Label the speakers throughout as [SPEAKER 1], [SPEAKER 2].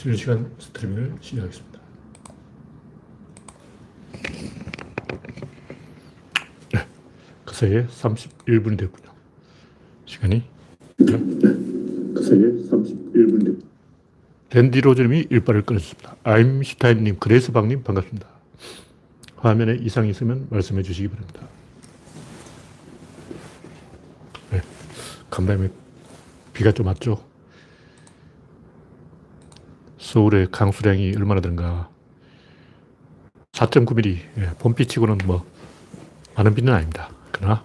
[SPEAKER 1] 실시간 스트리밍을 시작하겠습니다. 네, 그 사이에 31분이 됐군요. 시간이 네, 그 사이에 31분이 됐군요. 랜디 로저님이 일발을 끊어주습니다 아임슈타인님, 그레이스방님 반갑습니다. 화면에 이상이 있으면 말씀해 주시기 바랍니다. 네, 간밤에 비가 좀 왔죠? 서울의 강수량이 얼마나 되는가. 4.9mm. 예, 봄비 치고는 뭐, 많은 비는 아닙니다. 그러나,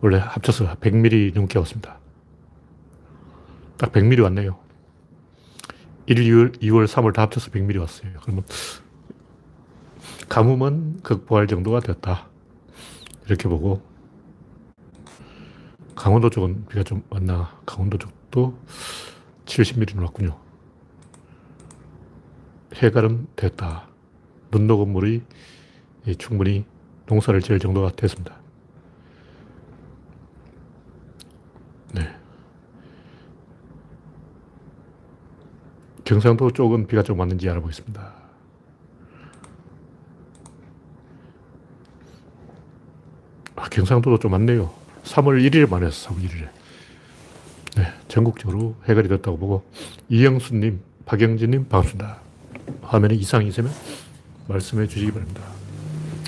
[SPEAKER 1] 원래 합쳐서 100mm 넘게 왔습니다. 딱 100mm 왔네요. 1, 2월, 2월, 3월 다 합쳐서 100mm 왔어요. 그러면, 가뭄은 극복할 정도가 되었다. 이렇게 보고, 강원도 쪽은 비가 좀 왔나. 강원도 쪽도 70mm 왔군요. 해가름 됐다. 눈 녹은 물이 충분히 농사를 지을 정도가 됐습니다. 네. 경상도 쪽은 비가 좀 왔는지 알아보겠습니다. 아, 경상도도 좀 왔네요. 3월 1일에 만했어, 3월 1일에. 네, 전국적으로 해갈이 됐다고 보고, 이영수님, 박영진님, 반갑습니다. 화면에 이상이 있으면 말씀해 주시기 바랍니다.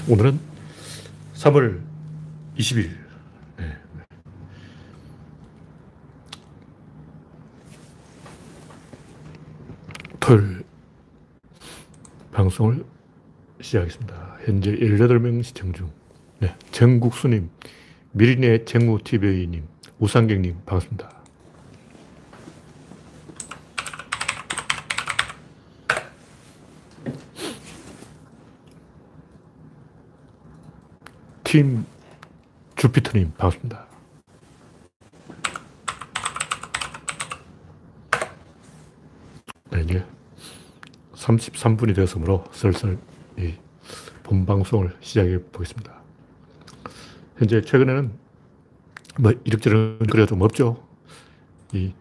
[SPEAKER 1] 오늘은 3월 20일. 네. 토요일 방송을 시작하겠습니다. 현재 18명 시청 중. 네. 정국수님, 미리네 정우TV님, 우상경님, 반갑습니다. 팀 주피터님, 반갑습니다. 네, 이제 33분이 되었으므로 슬슬 이 본방송을 시작해 보겠습니다. 현재 최근에는 뭐 이력저력 그래가 좀 없죠. 이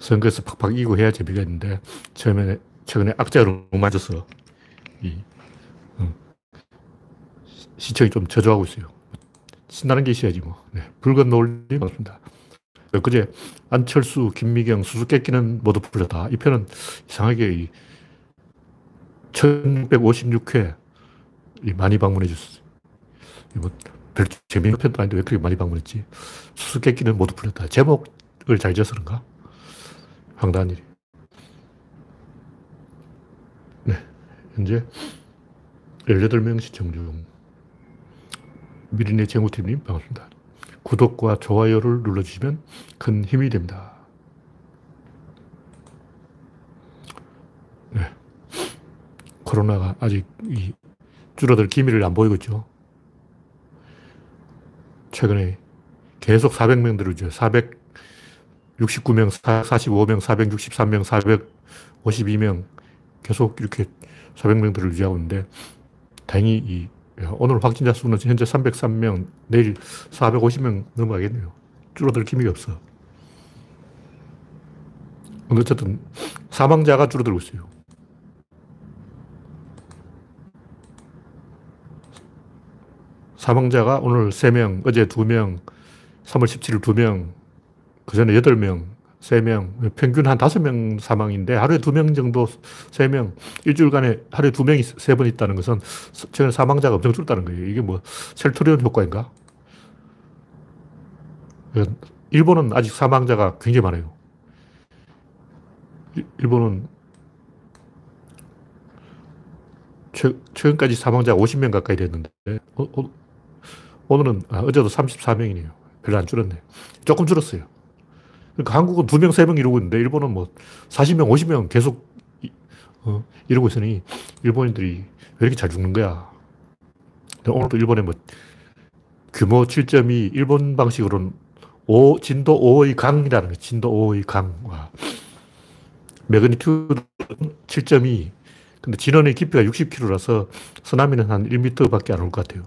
[SPEAKER 1] 선거에서 팍팍 이기고 해야 재미가 있는데 처음에 최근에 악재로 맞아서 이 시청이 좀 저조하고 있어요. 신나는 게 있어야지 뭐. 네. 붉은 논리 맞습니다. 그제 안철수, 김미경, 수수께끼는 모두 풀렸다. 이 편은 이상하게 이 1656회 많이 방문해 주셨어요. 뭐 별 재미있는 편도 아닌데 왜 그렇게 많이 방문했지? 수수께끼는 모두 풀렸다. 제목을 잘 지어서 그런가? 황당한 일이. 네. 현재 18명 시청 중. 미리네 재무팀님 반갑습니다. 구독과 좋아요를 눌러주시면 큰 힘이 됩니다. 네. 코로나가 아직 이 줄어들 기미를 안 보이고 있죠. 최근에 계속 400명 들어오죠. 469명, 445명, 463명, 452명 계속 이렇게 400명들을 유지하고 있는데 다행히 이 오늘 확진자 수는 현재 303명, 내일 450명 넘어가겠네요. 줄어들 기미가 없어. 어쨌든 사망자가 줄어들고 있어요. 사망자가 오늘 3명, 어제 2명, 3월 17일 2명, 그 전에 8명, 3명, 평균 한 5명 사망인데 하루에 2명 정도, 3명, 일주일간에 하루에 2명이 3번 있다는 것은 최근 사망자가 엄청 줄었다는 거예요. 이게 뭐 셀트리온 효과인가? 일본은 아직 사망자가 굉장히 많아요. 일본은 최, 최근까지 사망자가 50명 가까이 됐는데, 어, 어, 오늘은, 아, 어제도 34명이네요. 별로 안 줄었네. 조금 줄었어요. 그러니까 한국은 두 명, 세명 이러고 있는데 일본은 뭐 40명, 50명 계속 어, 이러고 있으니 일본인들이 왜 이렇게 잘 죽는 거야. 오늘도 일본에 뭐 규모 7.2 일본 방식으로는 5, 진도 5의 강이라는 거 진도 5의 강. 와. 매그니튜드 7.2. 근데 진원의 깊이가 60km라서 쓰나미는 한 1m 밖에 안 올 것 같아요.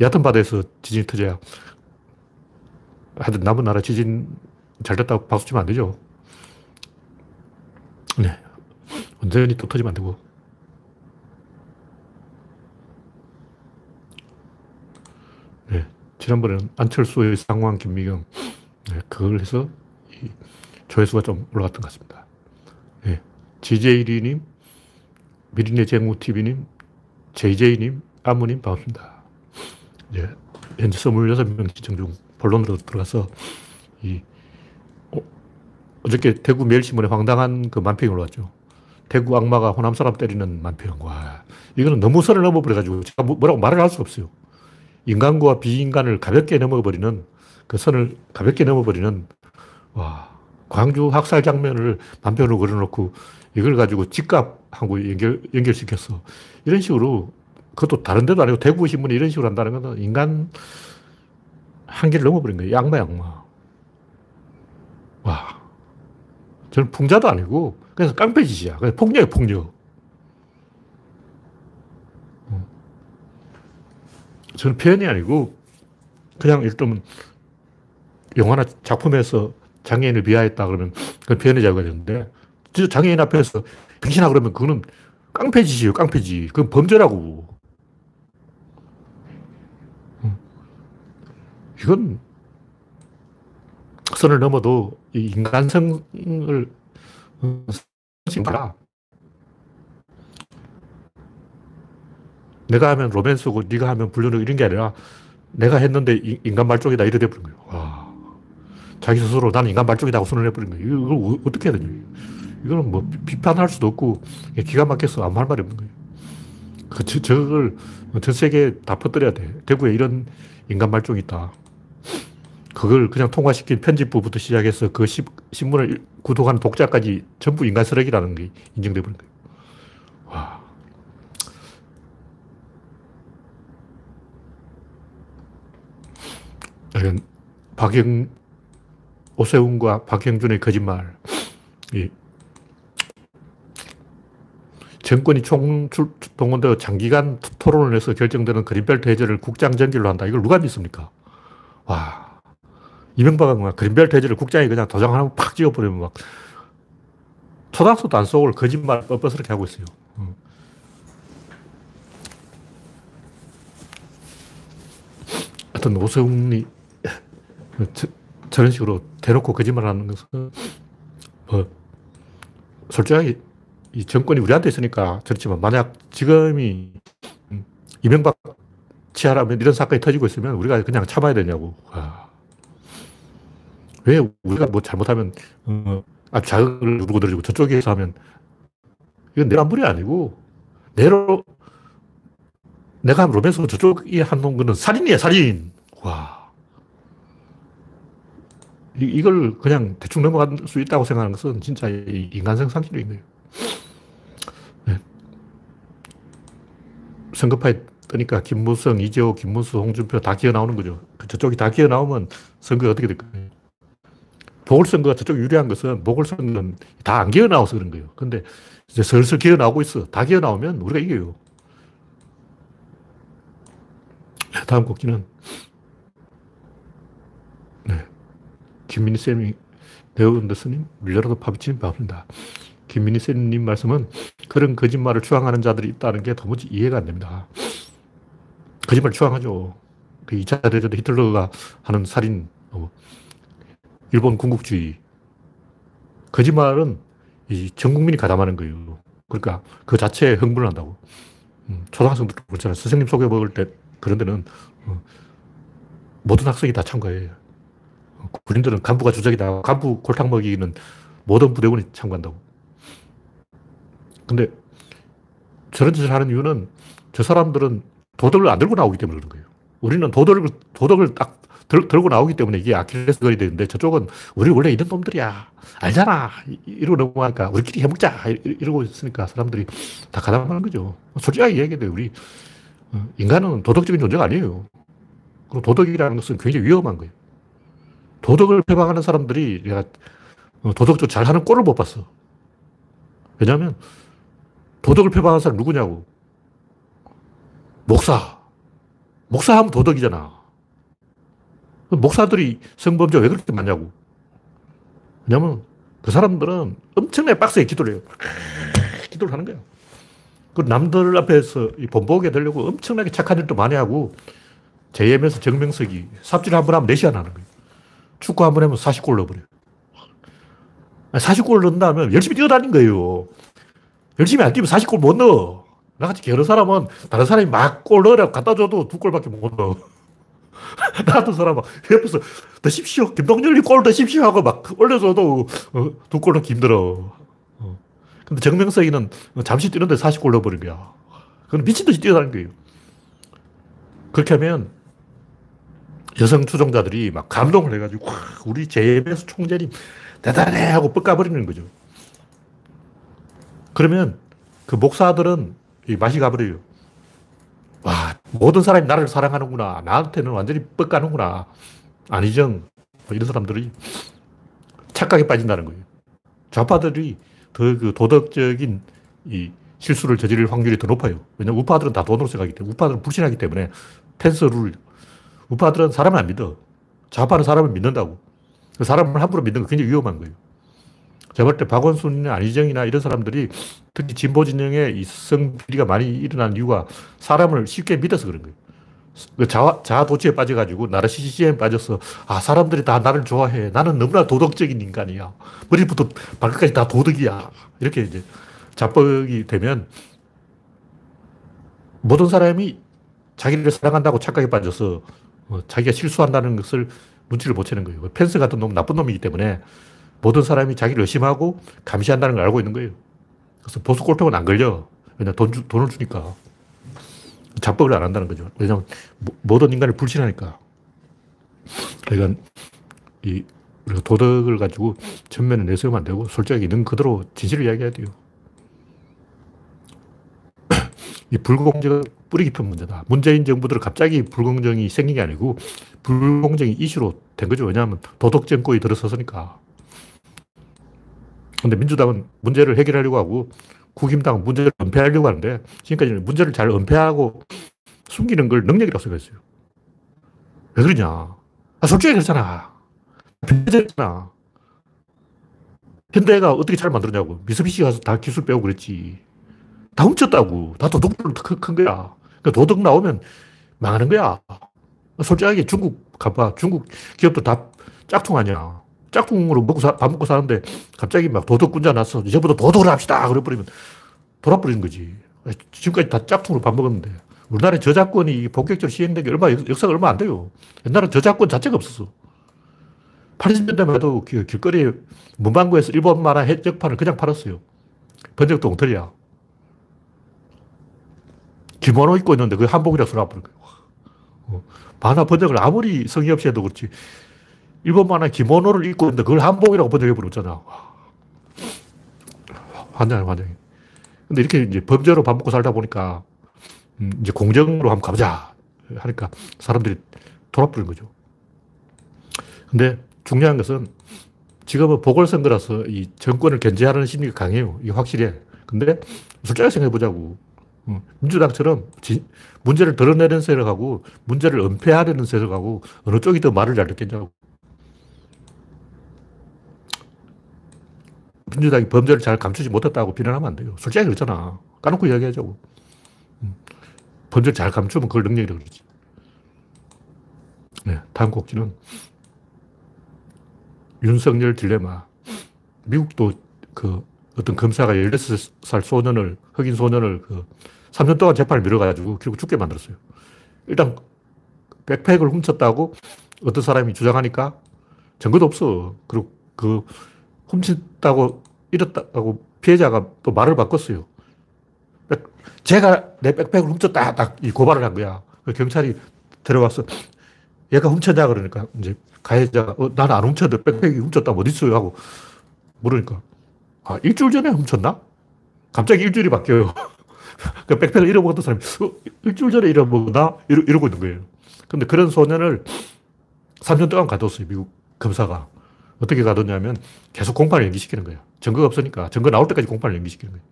[SPEAKER 1] 얕은 바다에서 지진이 터져야 하여튼 남은 나라 지진 잘 됐다고 박수 치면 안 되죠. 네. 완전히 또 터지면 안 되고. 네. 지난번에는 안철수의 상황 김미경. 네. 그걸 해서 조회수가 좀 올라갔던 것 같습니다. 네. GJ리님, 미리네 쟁우TV님, JJ님, 아무님 반갑습니다. 예, 현재 26명 시청 중 본론으로 들어가서 이 어, 어저께 대구 매일신문에 황당한 그 만평이 올라왔죠. 대구 악마가 호남 사람 때리는 만평. 와, 이거는 너무 선을 넘어버려가지고 제가 뭐, 뭐라고 말을 할 수 없어요. 인간과 비인간을 가볍게 넘어버리는 그 선을 가볍게 넘어버리는 와, 광주 학살 장면을 만평으로 그려놓고 이걸 가지고 집값하고 연결, 연결시켰어. 이런 식으로 그것도 다른 데도 아니고 대구 신문이 이런 식으로 한다는 건 인간 한계를 넘어버린 거예요. 악마, 악마. 와. 저는 풍자도 아니고, 그래서 깡패짓이야. 그냥 폭력이야, 폭력. 어. 저는 표현이 아니고, 그냥 일단 영화나 작품에서 장애인을 비하했다 그러면 그건 표현의 자유가 되는데, 진짜 장애인 앞에서 병신아 그러면 그거는 깡패짓이에요, 깡패짓. 그건 범죄라고. 이건 선을 넘어도 인간성을 생각라 내가 하면 로맨스고 네가 하면 불륜이고 이런 게 아니라 내가 했는데 인간 말종이다 이래 돼버린 거예요. 와. 자기 스스로 나는 인간 말종이라고 선언 해 버린 거예요. 이걸 어떻게 해야 되냐. 이거는 뭐 비판할 수도 없고 기가 막혀서 아무 할 말이 없는 거예요. 그, 저걸 전 세계에 다 퍼뜨려야 돼. 대구에 이런 인간 말종이 있다. 그걸 그냥 통과시킨 편집부부터 시작해서 그 시, 신문을 구독하는 독자까지 전부 인간 쓰레기라는 게 인정돼 버린 거예요. 와. 이건 박영, 오세훈과 박형준의 거짓말. 이 정권이 총동원되어 장기간 토론을 해서 결정되는 그린벨트 해제를 국장전결로 한다. 이걸 누가 믿습니까? 와. 이명박은 막 그린벨트 해제를 국장이 그냥 도장 하나 팍 찍어버리면 막 초등학생도 안 속을 거짓말 뻔뻔스럽게 하고 있어요. 하여튼 오세훈이 저, 저런 식으로 대놓고 거짓말 하는 것은 뭐 솔직하게 이 정권이 우리한테 있으니까 그렇지만 만약 지금이 이명박 치하라면 이런 사건이 터지고 있으면 우리가 그냥 참아야 되냐고. 와. 왜 우리가 뭐 잘못하면, 어, 아, 자극을 누르고 들어주고 저쪽에서 하면, 이건 내란불이 아니고, 내로, 내가 로맨스 저쪽이 한는 거는 살인이야, 살인. 와. 이, 이걸 그냥 대충 넘어갈 수 있다고 생각하는 것은 진짜 인간성 상실인 거예요. 네. 선거파에 뜨니까 김무성, 이재호, 김문수, 홍준표 다 기어 나오는 거죠. 그 저쪽이 다 기어 나오면 선거가 어떻게 될까요? 보궐선거가 저쪽 유리한 것은 보궐선거는 다 안 기어 나와서 그런 거예요. 근데 이제 슬슬 기어 나오고 있어. 다 기어 나오면 우리가 이겨요. 다음 곡지는 네. 김민희 쌤이 네오언더스님, 밀려라도 파비치님 반갑습니다. 김민희 쌤님 말씀은 그런 거짓말을 추앙하는 자들이 있다는 게 도무지 이해가 안 됩니다. 거짓말 추앙하죠. 그 2차 대전 히틀러가 하는 살인, 뭐 일본 군국주의. 거짓말은 전 국민이 가담하는 거예요. 그러니까 그 자체에 흥분을 한다고. 음, 초등학생들도 그렇잖아요. 선생님 소개 먹을 때 그런 데는 어, 모든 학생이 다 참가해요. 군인들은 간부가 주적이다. 간부 골탕 먹이는 모든 부대원이 참가한다고. 근데 저런 짓을 하는 이유는 저 사람들은 도덕을 안 들고 나오기 때문에 그런 거예요. 우리는 도덕을, 도덕을 딱 들, 들고 나오기 때문에 이게 아킬레스 건이 되는데 저쪽은 우리 원래 이런 놈들이야. 알잖아. 이러고 넘어가니까 우리끼리 해먹자. 이러고 있으니까 사람들이 다 가담하는 거죠. 솔직하게 얘기해도 우리 어, 인간은 도덕적인 존재가 아니에요. 그리고 도덕이라는 것은 굉장히 위험한 거예요. 도덕을 표방하는 사람들이 내가 어, 도덕적 잘하는 꼴을 못 봤어. 왜냐하면 도덕을 표방하는 사람 누구냐고. 목사. 목사하면 도덕이잖아. 목사들이 성범죄 왜 그렇게 많냐고. 왜냐면 그 사람들은 엄청나게 빡세게 기도를 해요. 기도를 하는 거야. 그 남들 앞에서 이 본보게 되려고 엄청나게 착한 일도 많이 하고 JM에서 정명석이 삽질 한 번 하면 4시간 하는 거예요. 축구 한 번 하면 40골 넣어버려요. 40골 넣는다면 열심히 뛰어다닌 거예요. 열심히 안 뛰면 40골 못 넣어. 나같이 게으른 사람은 다른 사람이 막 골 넣으라고 갖다 줘도 두 골밖에 못 넣어. 나 같은 사람은 옆에서 더십시오. 김동열님 골 더십시오 하고 막 올려줘도 어, 두골 넣기 힘들어. 어. 근데 정명석이는 잠시 뛰는데 40골 넣어버린 거야. 그건 미친듯이 뛰어다닌 거예요. 그렇게 하면 여성 추종자들이 막 감동을 해가지고, 우리 JMS 총재님 대단해! 하고 뻑가버리는 거죠. 그러면 그 목사들은 맛이 가버려요. 와, 모든 사람이 나를 사랑하는구나. 나한테는 완전히 뻑가는구나. 안희정, 뭐 이런 사람들이 착각에 빠진다는 거예요. 좌파들이 더 그 도덕적인 이 실수를 저지를 확률이 더 높아요. 왜냐면 우파들은 다 돈으로 생각하기 때문에, 우파들은 불신하기 때문에 룰. 우파들은 사람을 안 믿어. 좌파는 사람을 믿는다고. 그 사람을 함부로 믿는 거 굉장히 위험한 거예요. 제가 볼 때 박원순이나 안희정이나 이런 사람들이 특히 진보 진영에 이성 비리가 많이 일어난 이유가 사람을 쉽게 믿어서 그런 거예요. 그 자아, 자아 도취에 빠져가지고 나르시시즘에 빠져서 아 사람들이 다 나를 좋아해 나는 너무나 도덕적인 인간이야 머리부터 발끝까지 다 도덕이야 이렇게 이제 자뻑이 되면 모든 사람이 자기를 사랑한다고 착각에 빠져서 어, 자기가 실수한다는 것을 눈치를 못 채는 거예요. 펜스 같은 놈 나쁜 놈이기 때문에 모든 사람이 자기를 의심하고 감시한다는 걸 알고 있는 거예요. 그래서 보수 꼴통은 안 걸려. 왜냐 돈 주, 돈을 주니까. 자뻑을 안 한다는 거죠. 왜냐하면 모든 인간을 불신하니까. 그러니까 이 도덕을 가지고 전면에 내세우면 안 되고 솔직하게 있는 그대로 진실을 이야기해야 돼요. 이 불공정은 뿌리 깊은 문제다. 문재인 정부들은 갑자기 불공정이 생긴 게 아니고 불공정이 이슈로 된 거죠. 왜냐하면 도덕 정권이 들어섰으니까. 근데 민주당은 문제를 해결하려고 하고 국힘당은 문제를 은폐하려고 하는데 지금까지는 문제를 잘 은폐하고 숨기는 걸 능력이라고 생각했어요. 왜 그러냐. 아, 솔직히 그렇잖아. 변제잖아. 현대가 어떻게 잘 만들었냐고. 미쓰비시 가서 다 기술 배우고 그랬지. 다 훔쳤다고. 다 도둑들로 큰 거야. 그 도둑 나오면 망하는 거야. 솔직하게 중국 가봐. 중국 기업도 다 짝퉁 아니야. 짝퉁으로 먹고 사, 밥 먹고 사는데 갑자기 막 도덕군자 나서 이제부터 도덕을 합시다. 그래버리면 돌아버리는 거지. 지금까지 다 짝퉁으로 밥 먹었는데. 우리나라에 저작권이 본격적으로 시행된 게 얼마, 역사가 얼마 안 돼요. 옛날에 저작권 자체가 없었어. 80년대만 해도 길거리에 문방구에서 일본 만화 해적판을 그냥 팔았어요. 번역도 엉터리야. 기모노 입고 있는데 그게 한복이라고 써놔버린 거예요. 어, 만화 번역을 아무리 성의 없이 해도 그렇지. 일본 만화 기모노를 입고 있는데 그걸 한복이라고 번역해버렸잖아. 환장해, 환장해. 근데 이렇게 이제 범죄로 밥 먹고 살다 보니까, 음, 이제 공정으로 한번 가보자. 하니까 사람들이 돌아버린 거죠. 근데 중요한 것은 지금은 보궐선거라서 이 정권을 견제하는 심리가 강해요. 이게 확실해. 근데 솔직하게 생각해보자고. 어, 민주당처럼 지, 문제를 드러내는 세력하고 문제를 은폐하려는 세력하고 어느 쪽이 더 말을 잘 듣겠냐고. 민주당이 범죄를 잘 감추지 못했다고 비난하면 안 돼요. 솔직하게 그렇잖아. 까놓고 이야기하자고. 음, 범죄를 잘 감추면 그걸 능력이라고 그러지. 네, 다음 곡지는 윤석열 딜레마. 미국도 그 어떤 검사가 16살 소년을, 흑인 소년을 그 3년 동안 재판을 미뤄가지고 결국 죽게 만들었어요. 일단 백팩을 훔쳤다고 어떤 사람이 주장하니까 증거도 없어. 그리고 그 훔쳤다고 이랬다고 피해자가 또 말을 바꿨어요. 제가 내 백팩을 훔쳤다. 딱 이 고발을 한 거야. 그 경찰이 들어와서 얘가 훔쳤냐 그러니까 이제 가해자가 어, 나는 안 훔쳤는데 백팩이 훔쳤다면 어디 있어요? 하고 물으니까 아, 일주일 전에 훔쳤나? 갑자기 일주일이 바뀌어요. 그 백팩을 잃어먹었던 사람이 어, 일주일 전에 잃어먹었나? 이러, 이러고 있는 거예요. 근데 그런 소년을 3년 동안 가뒀어요. 미국 검사가. 어떻게 가뒀냐면 계속 공판을 연기시키는 거예요. 증거가 없으니까 증거 나올 때까지 공판을 연기시키는 거예요.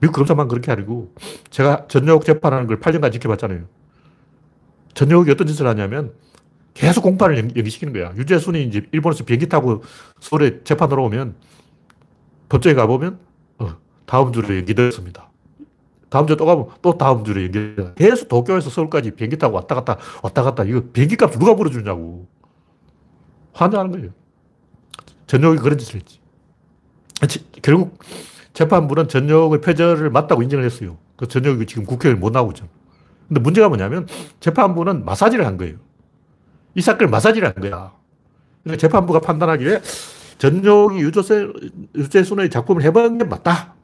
[SPEAKER 1] 미국 검사만 그렇게 하고 제가 전역 재판하는 걸 8년간 지켜봤잖아요. 전역이 어떤 짓을 하냐면 계속 공판을 연기시키는 거야. 유재순이 이제 일본에서 비행기 타고 서울에 재판으로 오면 법정에 가보면 어, 다음 주로 연기됐습니다. 다음 주에 또 가면 또 다음 주로 연기 계속 도쿄에서 서울까지 비행기 타고 왔다 갔다 왔다 갔다 이거 비행기 값 누가 물어주냐고 환장하는 거예요. 전역이 그런 짓을 했지. 결국 재판부는 전역의 표절을 맞다고 인정을 했어요. 그 전역이 지금 국회에 못 나오고 있잖아. 근데 문제가 뭐냐면 재판부는 마사지를 한 거예요. 이 사건을 마사지를 한 거야. 그러니까 재판부가 판단하기에 전용이 유조세, 유재순의 작품을 해본 게 맞다.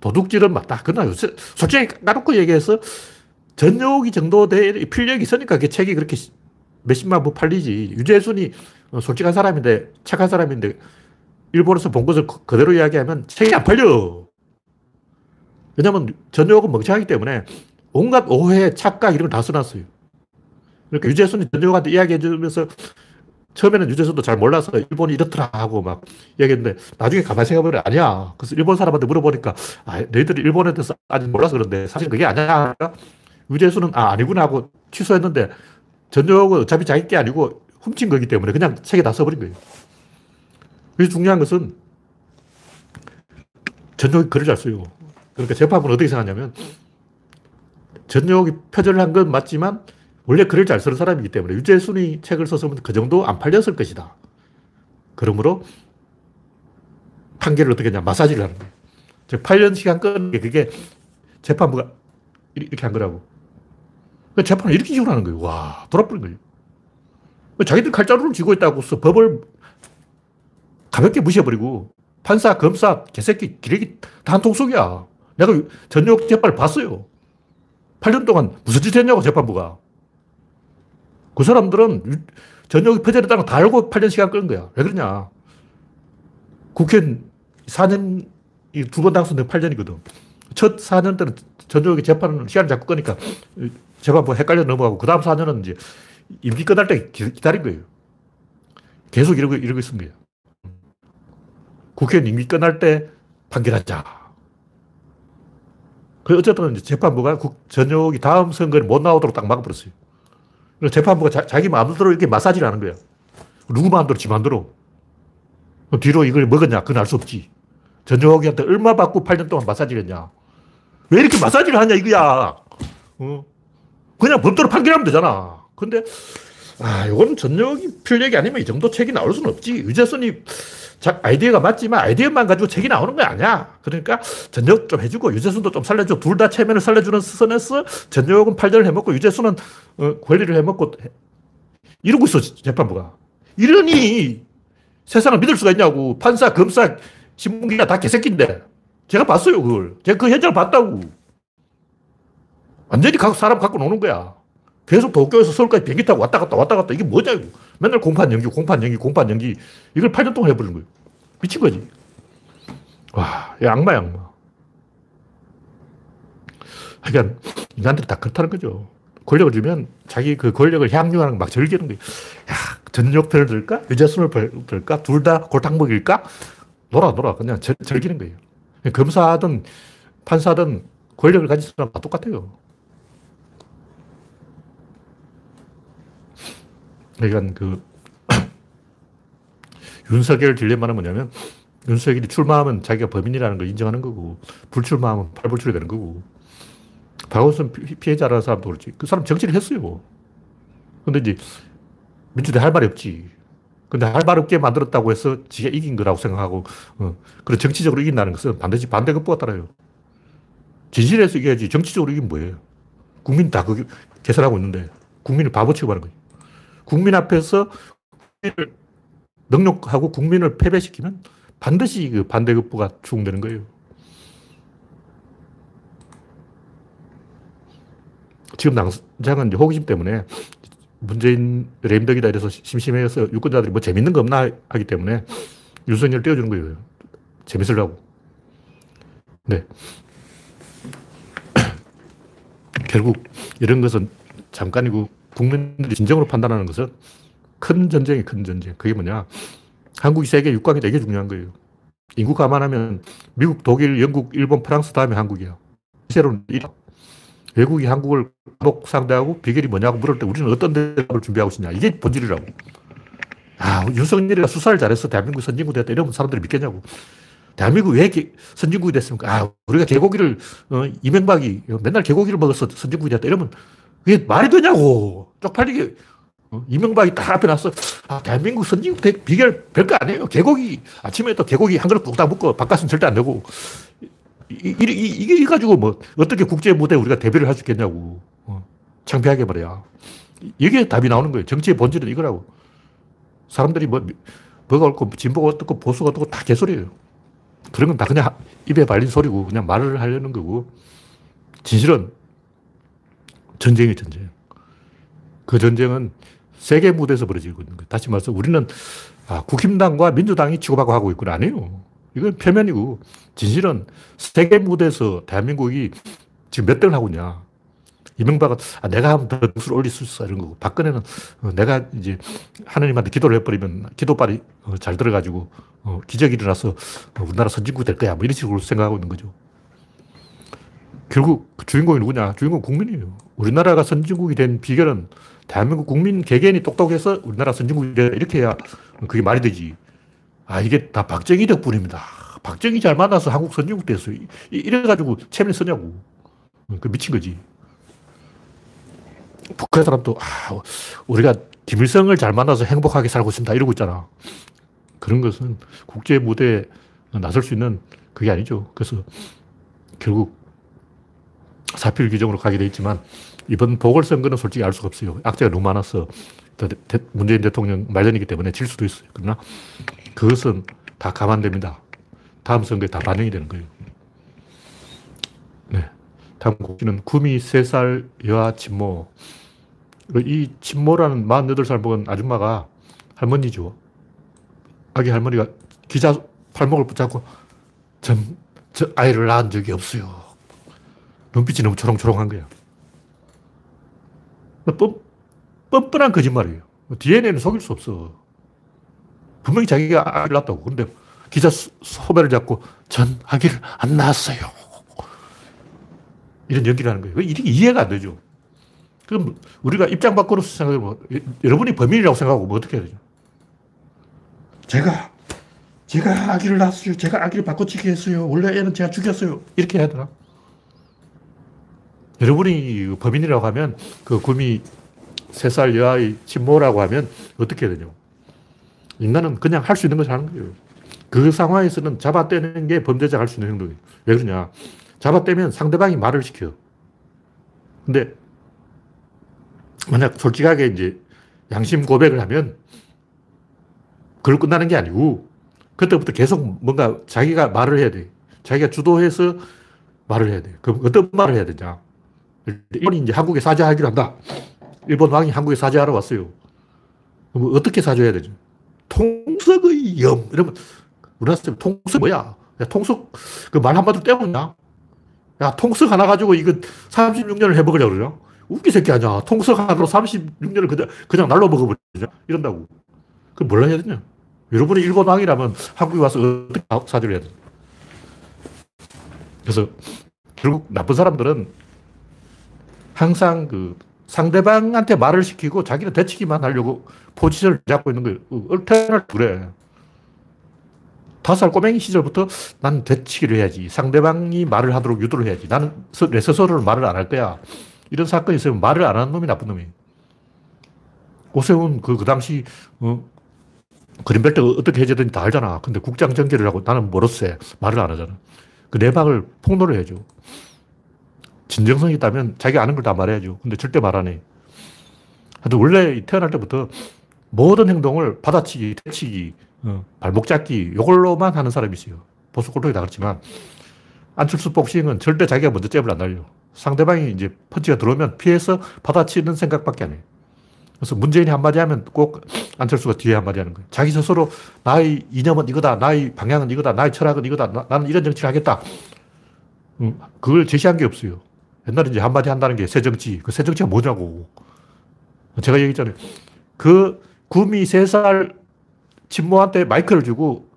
[SPEAKER 1] 도둑질은 맞다. 그러나 요새 솔직히 까놓고 얘기해서 전용이 정도 될 필력이 있으니까 그 책이 그렇게 몇십만 부 팔리지. 유재순이 솔직한 사람인데, 착한 사람인데, 일본에서 본 것을 그대로 이야기하면 책이 안 팔려. 왜냐면 전용은 멍청하기 때문에 온갖 오해, 착각 이런 걸 다 써놨어요. 그러니까 유재순이 전용한테 이야기해 주면서 처음에는 유재석도 잘 몰라서 일본이 이렇더라 하고 막 얘기했는데 나중에 가만히 생각해보면 아니야. 그래서 일본 사람한테 물어보니까 아, 너희들이 일본에 대해서 아직 몰라서 그런데 사실 그게 아니야. 유재수는 아, 아니구나 하고 취소했는데 전역은 어차피 자기 게 아니고 훔친 거기 때문에 그냥 책에 다 써버린 거예요. 그래서 중요한 것은 전역이 글을 잘 써요. 그러니까 재판부는 어떻게 생각하냐면 전역이 표절을 한 건 맞지만 원래 글을 잘 쓰는 사람이기 때문에 유재순이 책을 썼으면 그 정도 안 팔렸을 것이다. 그러므로 판결을 어떻게 하냐. 마사지를 하는 거예요. 즉, 8년 시간 끄는 게 그게 재판부가 이렇게 한 거라고. 그 재판을 이렇게 지원하는 거예요. 와, 돌아버린 거예요. 자기들 칼자루를 쥐고 있다고 서 법을 가볍게 무시해버리고 판사, 검사, 개새끼, 기레기 다 한 통 속이야. 내가 전역 재판을 봤어요. 8년 동안 무슨 짓 했냐고, 재판부가. 그 사람들은 전역이 퍼져있다는 다 알고 8년 시간 끄는 거야. 왜 그러냐. 국회 4년, 두 번 당선된 8년이거든. 첫 4년 때는 전역이 재판을 시간을 자꾸 끄니까 재판부 헷갈려 넘어가고, 그 다음 4년은 이제 임기 끝날 때 기다린 거예요. 계속 이러고, 이러고 거예요. 국회는 임기 끝날 때 판결하자. 그 어쨌든 재판부가 전역이 다음 선거에 못 나오도록 딱 막아버렸어요. 재판부가 자, 기 마음대로 이렇게 마사지를 하는 거야. 누구 마음대로 지 마음대로. 뒤로 이걸 먹었냐? 그건 알 수 없지. 전용욱한테 얼마 받고 8년 동안 마사지를 했냐? 왜 이렇게 마사지를 하냐, 이거야. 어? 그냥 법대로 판결하면 되잖아. 근데, 아, 이건 전용욱이 필력이 아니면 이 정도 책이 나올 수는 없지. 유재선이 아이디어가 맞지만 아이디어만 가지고 책이 나오는 거 아니야. 그러니까 전역 좀 해주고 유재순도 좀 살려줘. 둘 다 체면을 살려주는 선에서 전역은 팔전을 해먹고 유재순은 어, 권리를 해먹고 이러고 있어 재판부가. 이러니 세상을 믿을 수가 있냐고. 판사, 검사, 신문기가 다 개새끼인데. 제가 봤어요, 그걸. 제가 그 현장을 봤다고. 완전히 사람 갖고 노는 거야. 계속 도쿄에서 서울까지 비행기 타고 왔다 갔다 왔다 갔다 이게 뭐냐 이거. 맨날 공판 연기, 공판 연기, 공판 연기. 이걸 8년 동안 해버린 거예요. 미친 거지. 와, 이 악마야, 악마. 그러니까 인간들이 다 그렇다는 거죠. 권력을 주면 자기 그 권력을 향유하는 막 즐기는 거예요. 야, 전역편을 들까? 유재순을 들까? 둘 다 골탕 먹일까? 놀아, 놀아. 그냥 즐, 즐기는 거예요. 검사든 판사든 권력을 가진 사람 다 똑같아요. 그러니까 그 윤석열 딜레마는 뭐냐면 윤석열이 출마하면 자기가 범인이라는 걸 인정하는 거고 불출마하면 팔불출이 되는 거고 박원순 피해자라는 사람도 그렇지. 그 사람 정치를 했어요. 근데 이제 민주당 할 말이 없지. 근데 할 말 없게 만들었다고 해서 지가 이긴 거라고 생각하고, 어. 그런 정치적으로 이긴다는 것은 반드시 반대급부가 따라요. 진실에서 이겨야지 정치적으로 이긴 뭐예요? 국민 다 그게 계산하고 있는데 국민을 바보 취급하는 거예요. 국민 앞에서 국민을 능욕하고 국민을 패배시키면 반드시 그 반대급부가 추궁되는 거예요. 지금 당장은 호기심 때문에 문재인 램덕이다 이래서 심심해서 유권자들이 뭐 재밌는 거 없나 하기 때문에 윤석열 띄워주는 거예요. 재밌으려고. 네. 결국 이런 것은 잠깐이고 국민들이 진정으로 판단하는 것은 큰 전쟁이 큰 전쟁. 그게 뭐냐. 한국이 세계 6강이 되게 중요한 거예요. 인구 감안하면 미국, 독일, 영국, 일본, 프랑스 다음에 한국이야. 실제로는 외국이 한국을 복 상대하고 비결이 뭐냐고 물을 때 우리는 어떤 대답을 준비하고 있냐. 이게 본질이라고. 아, 윤석열이가 수사를 잘해서 대한민국 선진국 됐다 이러면 사람들이 믿겠냐고. 대한민국 왜 선진국이 됐습니까? 아, 우리가 개고기를, 어, 이명박이 맨날 개고기를 먹어서 선진국이 됐다. 이러면 그게 말이 되냐고. 쪽팔리게. 어, 이명박이 딱 앞에 나서, 아, 대한민국 선진국 비결 별거 아니에요. 개고기, 아침에 또 개고기 한 그릇 뚝딱 먹고 밥값은 절대 안 내고. 이, 이, 이, 이 게 가지고 뭐, 어떻게 국제 무대에 우리가 데뷔를 할 수 있겠냐고. 어, 창피하게 말이야. 이게 답이 나오는 거예요. 정치의 본질은 이거라고. 사람들이 뭐, 뭐가 옳고, 진보가 어떻고, 보수가 어떻고 다 개소리예요. 그런 건 다 그냥 입에 발린 소리고, 그냥 말을 하려는 거고, 진실은 전쟁이 전쟁. 그 전쟁은 세계 무대에서 벌어지고 있는 거예요. 다시 말해서 우리는 아, 국힘당과 민주당이 치고받고 하고 있구나. 아니에요. 이건 표면이고, 진실은 세계 무대에서 대한민국이 지금 몇 등을 하고 있냐. 이명박은 아, 내가 하면 더 등수를 올릴 수 있어. 이런 거고. 박근혜는 어, 내가 이제 하나님한테 기도를 해버리면 기도빨이 어, 잘 들어가지고 어, 기적이 일어나서 어, 우리나라 선진국 될 거야. 뭐 이런 식으로 생각하고 있는 거죠. 결국 그 주인공이 누구냐? 주인공 국민이에요. 우리나라가 선진국이 된 비결은 대한민국 국민 개개인이 똑똑해서 우리나라 선진국이 돼. 이렇게 해야 그게 말이 되지. 아, 이게 다 박정희 덕분입니다. 박정희 잘 만나서 한국 선진국 됐어요. 이래가지고 체면이 쓰냐고. 그 미친 거지. 북한 사람도, 아, 우리가 김일성을 잘 만나서 행복하게 살고 있습니다. 이러고 있잖아. 그런 것은 국제 무대에 나설 수 있는 그게 아니죠. 그래서 결국 사필 규정으로 가게 돼 있지만 이번 보궐선거는 솔직히 알 수가 없어요. 악재가 너무 많아서 문재인 대통령 말년이기 때문에 질 수도 있어요. 그러나 그것은 다 감안됩니다. 다음 선거에 다 반영이 되는 거예요. 네. 다음 곡지는 구미 3살 여아 친모. 이 친모라는 48살 먹은 아줌마가 할머니죠. 아기 할머니가 기자 팔목을 붙잡고 전, 저 아이를 낳은 적이 없어요. 눈빛이 너무 초롱초롱한 거야. 뻔, 뻔뻔한 거짓말이에요. DNA는 속일 수 없어. 분명히 자기가 아기를 낳았다고. 근데 기자 소배를 잡고 전 아기를 안 낳았어요. 이런 연기를 하는 거예요. 이게 이해가 안 되죠. 그럼 우리가 입장 밖으로서 생각해보면 여러분이 범인이라고 생각하고 뭐 어떻게 해야 되죠? 제가 제가 아기를 낳았어요. 제가 아기를 바꿔치기 했어요. 원래 애는 제가 죽였어요. 이렇게 해야 되나? 여러분이 범인이라고 하면 그 구미 3살 여아의 친모라고 하면 어떻게 해야 되냐? 인간은 그냥 할 수 있는 것을 하는 거예요. 그 상황에서는 잡아떼는 게 범죄자가 할 수 있는 행동이에요. 왜 그러냐? 잡아떼면 상대방이 말을 시켜. 근데 만약 솔직하게 이제 양심 고백을 하면 그걸 끝나는 게 아니고 그때부터 계속 뭔가 자기가 말을 해야 돼. 자기가 주도해서 말을 해야 돼. 그럼 어떤 말을 해야 되냐? 일본이 이제 한국에 사죄하기로 한다. 일본 왕이 한국에 사죄하러 왔어요. 그럼 어떻게 사죄해야 되죠? 통석의 염. 이러면, 우리나라 사람 통석 뭐야? 야, 통석, 그 말 한마디로 때우냐? 야, 통석 하나 가지고 이거 36년을 해먹으려고 그러냐? 웃기 새끼 아니야. 통석 하나로 36년을 그냥, 그냥 날로 먹어버리냐? 이런다고. 그뭘 해야 되냐? 여러분이 일본 왕이라면 한국에 와서 어떻게 사죄를 해야 되냐? 그래서 결국 나쁜 사람들은 항상 그 상대방한테 말을 시키고 자기는 대치기만 하려고 포지션을 잡고 있는 거예요. 얼테나 그래. 다섯 살 꼬맹이 시절부터 나는 대치기를 해야지. 상대방이 말을 하도록 유도를 해야지. 나는 내 스스로는 말을 안 할 거야. 이런 사건이 있으면 말을 안 하는 놈이 나쁜 놈이에요. 오세훈 그, 그 당시, 어, 그림벨 때 어떻게 해제되는지 다 알잖아. 근데 국장 전개를 하고 나는 멀었어. 말을 안 하잖아. 그 내막을 폭로를 해야죠. 진정성이 있다면 자기가 아는 걸 다 말해야죠. 근데 절대 말 안 해. 하여튼 원래 태어날 때부터 모든 행동을 받아치기, 태치기, 어, 발목 잡기, 이걸로만 하는 사람이 있어요. 보수 꼴통이 다 그렇지만, 안철수 복싱은 절대 자기가 먼저 잽을 안 날려. 상대방이 이제 펀치가 들어오면 피해서 받아치는 생각밖에 안 해. 그래서 문재인이 한마디 하면 꼭 안철수가 뒤에 한마디 하는 거예요. 자기 스스로 나의 이념은 이거다, 나의 방향은 이거다, 나의 철학은 이거다, 나, 는 이런 정치를 하겠다. 음, 그걸 제시한 게 없어요. 옛날에 이제 한마디 한다는 게 새정치. 그 새정치가 뭐냐고. 제가 얘기했잖아요. 그 구미 3살 친모한테 마이크를 주고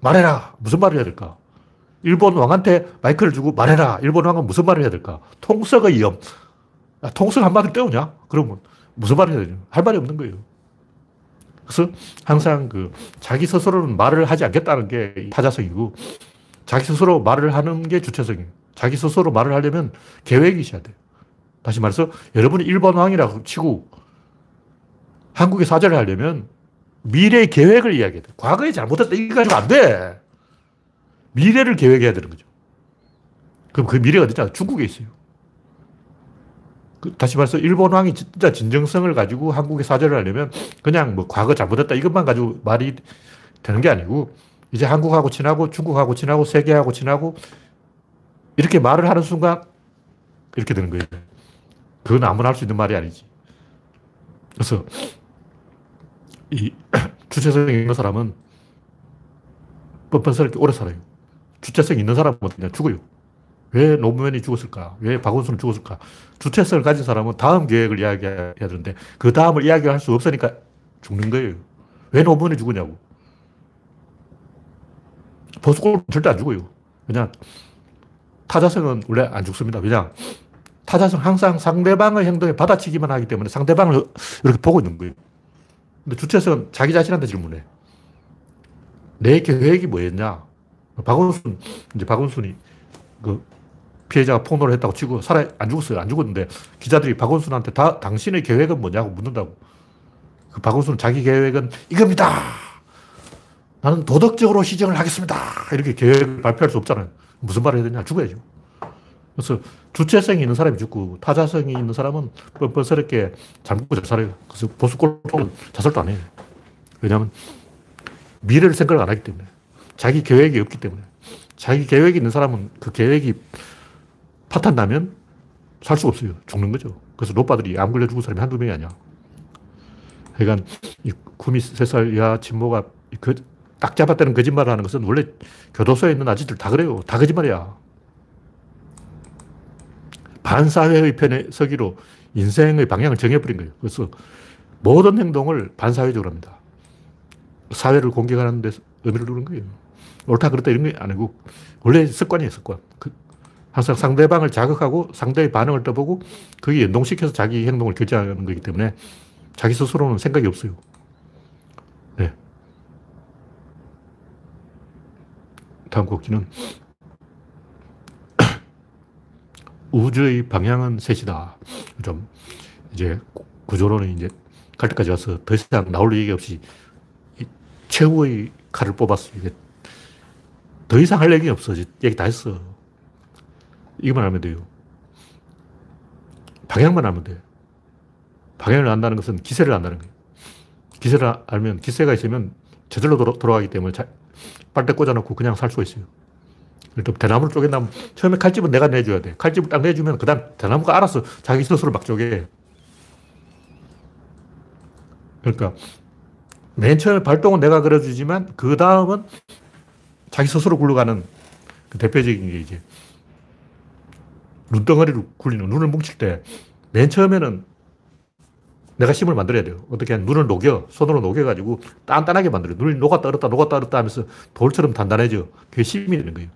[SPEAKER 1] 말해라. 무슨 말을 해야 될까? 일본 왕한테 마이크를 주고 말해라. 일본 왕은 무슨 말을 해야 될까? 통석의 위험. 야, 통석 한마디 떼우냐? 그러면 무슨 말을 해야 되냐? 할 말이 없는 거예요. 그래서 항상 그 자기 스스로는 말을 하지 않겠다는 게 타자성이고 자기 스스로 말을 하는 게 주체성이에요. 자기 스스로 말을 하려면 계획이 있어야 돼요. 다시 말해서 여러분이 일본 왕이라고 치고 한국에 사죄를 하려면 미래의 계획을 이야기해야 돼. 과거에 잘못했다. 이거 가지고 안 돼. 미래를 계획해야 되는 거죠. 그럼 그 미래가 어디냐? 중국에 있어요. 그 다시 말해서 일본 왕이 진짜 진정성을 가지고 한국에 사죄를 하려면 그냥 뭐 과거 잘못했다 이것만 가지고 말이 되는 게 아니고 이제 한국하고 친하고 중국하고 친하고 세계하고 친하고 이렇게 말을 하는 순간 이렇게 되는 거예요. 그건 아무나 할 수 있는 말이 아니지. 그래서 이 주체성이 있는 사람은 뻔뻔스럽게 오래 살아요. 주체성 있는 사람은 그냥 죽어요. 왜 노무현이 죽었을까? 왜 박원순은 죽었을까? 주체성을 가진 사람은 다음 계획을 이야기해야 되는데 그 다음을 이야기할 수 없으니까 죽는 거예요. 왜 노무현이 죽었냐고. 보수골 절대 안 죽어요. 그냥 타자성은 원래 안 죽습니다. 왜냐? 타자성 항상 상대방의 행동에 받아치기만 하기 때문에 상대방을 이렇게 보고 있는 거예요. 근데 주체성은 자기 자신한테 질문해. 내 계획이 뭐였냐? 박원순, 이제 박원순이 그 피해자가 폭로를 했다고 치고 살아, 안 죽었어요. 안 죽었는데 기자들이 박원순한테 다, 당신의 계획은 뭐냐고 묻는다고. 그 박원순은 자기 계획은 이겁니다. 나는 도덕적으로 시정을 하겠습니다. 이렇게 계획을 발표할 수 없잖아요. 무슨 말을 해야 되냐? 죽어야죠. 그래서 주체성이 있는 사람이 죽고 타자성이 있는 사람은 뻔뻔스럽게 잠그고 자살해요. 그래서 보수골은 자살도 안 해요. 왜냐하면 미래를 생각을 안 하기 때문에. 자기 계획이 없기 때문에. 자기 계획이 있는 사람은 그 계획이 파탄나면 살 수가 없어요. 죽는 거죠. 그래서 노빠들이 암 걸려 죽은 사람이 한두 명이 아니야. 그러니까 이 구미 세살 이하 친모가 그, 딱 잡았다는 거짓말을 하는 것은 원래 교도소에 있는 아저씨들 다 그래요. 다 거짓말이야. 반사회의 편에 서기로 인생의 방향을 정해버린 거예요. 그래서 모든 행동을 반사회적으로 합니다. 사회를 공격하는 데 의미를 두는 거예요. 옳다 그렇다 이런 게 아니고 원래 습관이에요 습관. 그 항상 상대방을 자극하고 상대의 반응을 떠보고 그게 연동시켜서 자기 행동을 결정하는 거기 때문에 자기 스스로는 생각이 없어요. 다음 곡지는 우주의 방향은 셋이다. 좀 이제 구조론은 이제 갈 때까지 와서 더 이상 나올 얘기 없이 최후의 칼을 뽑았어. 이게 더 이상 할 얘기 없어. 얘기 다 했어. 이것만 하면 돼요. 방향만 하면 돼. 방향을 안다는 것은 기세를 안다는 거예요. 기세를 알면, 기세가 있으면 저절로 돌아, 돌아가기 때문에 자, 빨대 꽂아놓고 그냥 살 수가 있어요. 또 대나무를 쪼갠다면 처음에 칼집은 내가 내줘야 돼. 칼집을 딱 내주면 그 다음 대나무가 알아서 자기 스스로 막 쪼개. 그러니까 맨 처음에 발동은 내가 그려주지만 그 다음은 자기 스스로 굴러가는 그 대표적인 게 이제 눈덩어리를 굴리는 눈을 뭉칠 때 맨 처음에는 내가 힘을 만들어야 돼요. 어떻게 하면 눈을 녹여, 손으로 녹여가지고 단단하게 만들어요. 눈이 녹았다 얼었다 녹았다 얼었다 하면서 돌처럼 단단해져. 그게 힘이 되는 거예요.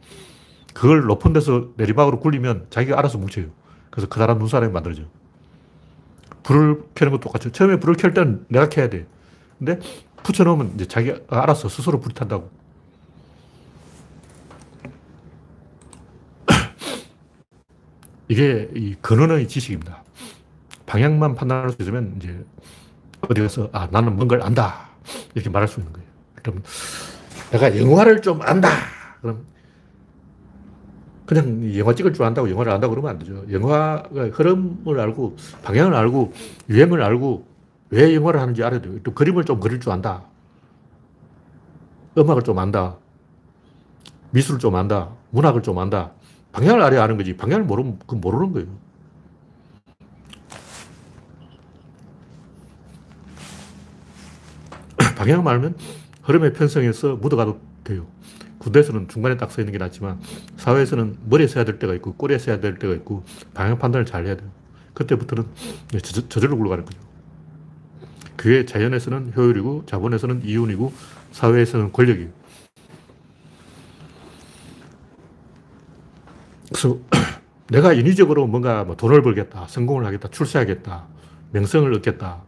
[SPEAKER 1] 그걸 높은 데서 내리막으로 굴리면 자기가 알아서 뭉쳐요. 그래서 그다란 눈사람이 만들어져. 불을 켜는 것도 똑같죠. 처음에 불을 켤 때는 내가 켜야 돼. 근데 붙여놓으면 이제 자기가 알아서 스스로 불이 탄다고. 이게 이 근원의 지식입니다. 방향만 판단할 수 있으면 이제 어디 가서 아 나는 뭔가를 안다 이렇게 말할 수 있는 거예요. 그럼 내가 영화를 좀 안다. 그럼 그냥 영화 찍을 줄 안다고 영화를 안다고 그러면 안 되죠. 영화가 흐름을 알고 방향을 알고 유행을 알고 왜 영화를 하는지 알아야 돼요. 또 그림을 좀 그릴 줄 안다. 음악을 좀 안다. 미술을 좀 안다. 문학을 좀 안다. 방향을 알아야 아는 거지. 방향을 모르면 그 모르는 거예요. 방향을 알면 흐름에 편성해서 묻어가도 돼요. 군대에서는 중간에 딱 서 있는 게 낫지만 사회에서는 머리에 서야 될 때가 있고 꼬리에 서야 될 때가 있고 방향 판단을 잘 해야 돼요. 그때부터는 저, 저절로 굴러가는 거죠. 그게 자연에서는 효율이고 자본에서는 이윤이고 사회에서는 권력이에요. 그래서 내가 인위적으로 뭔가 뭐 돈을 벌겠다, 성공을 하겠다, 출세하겠다, 명성을 얻겠다.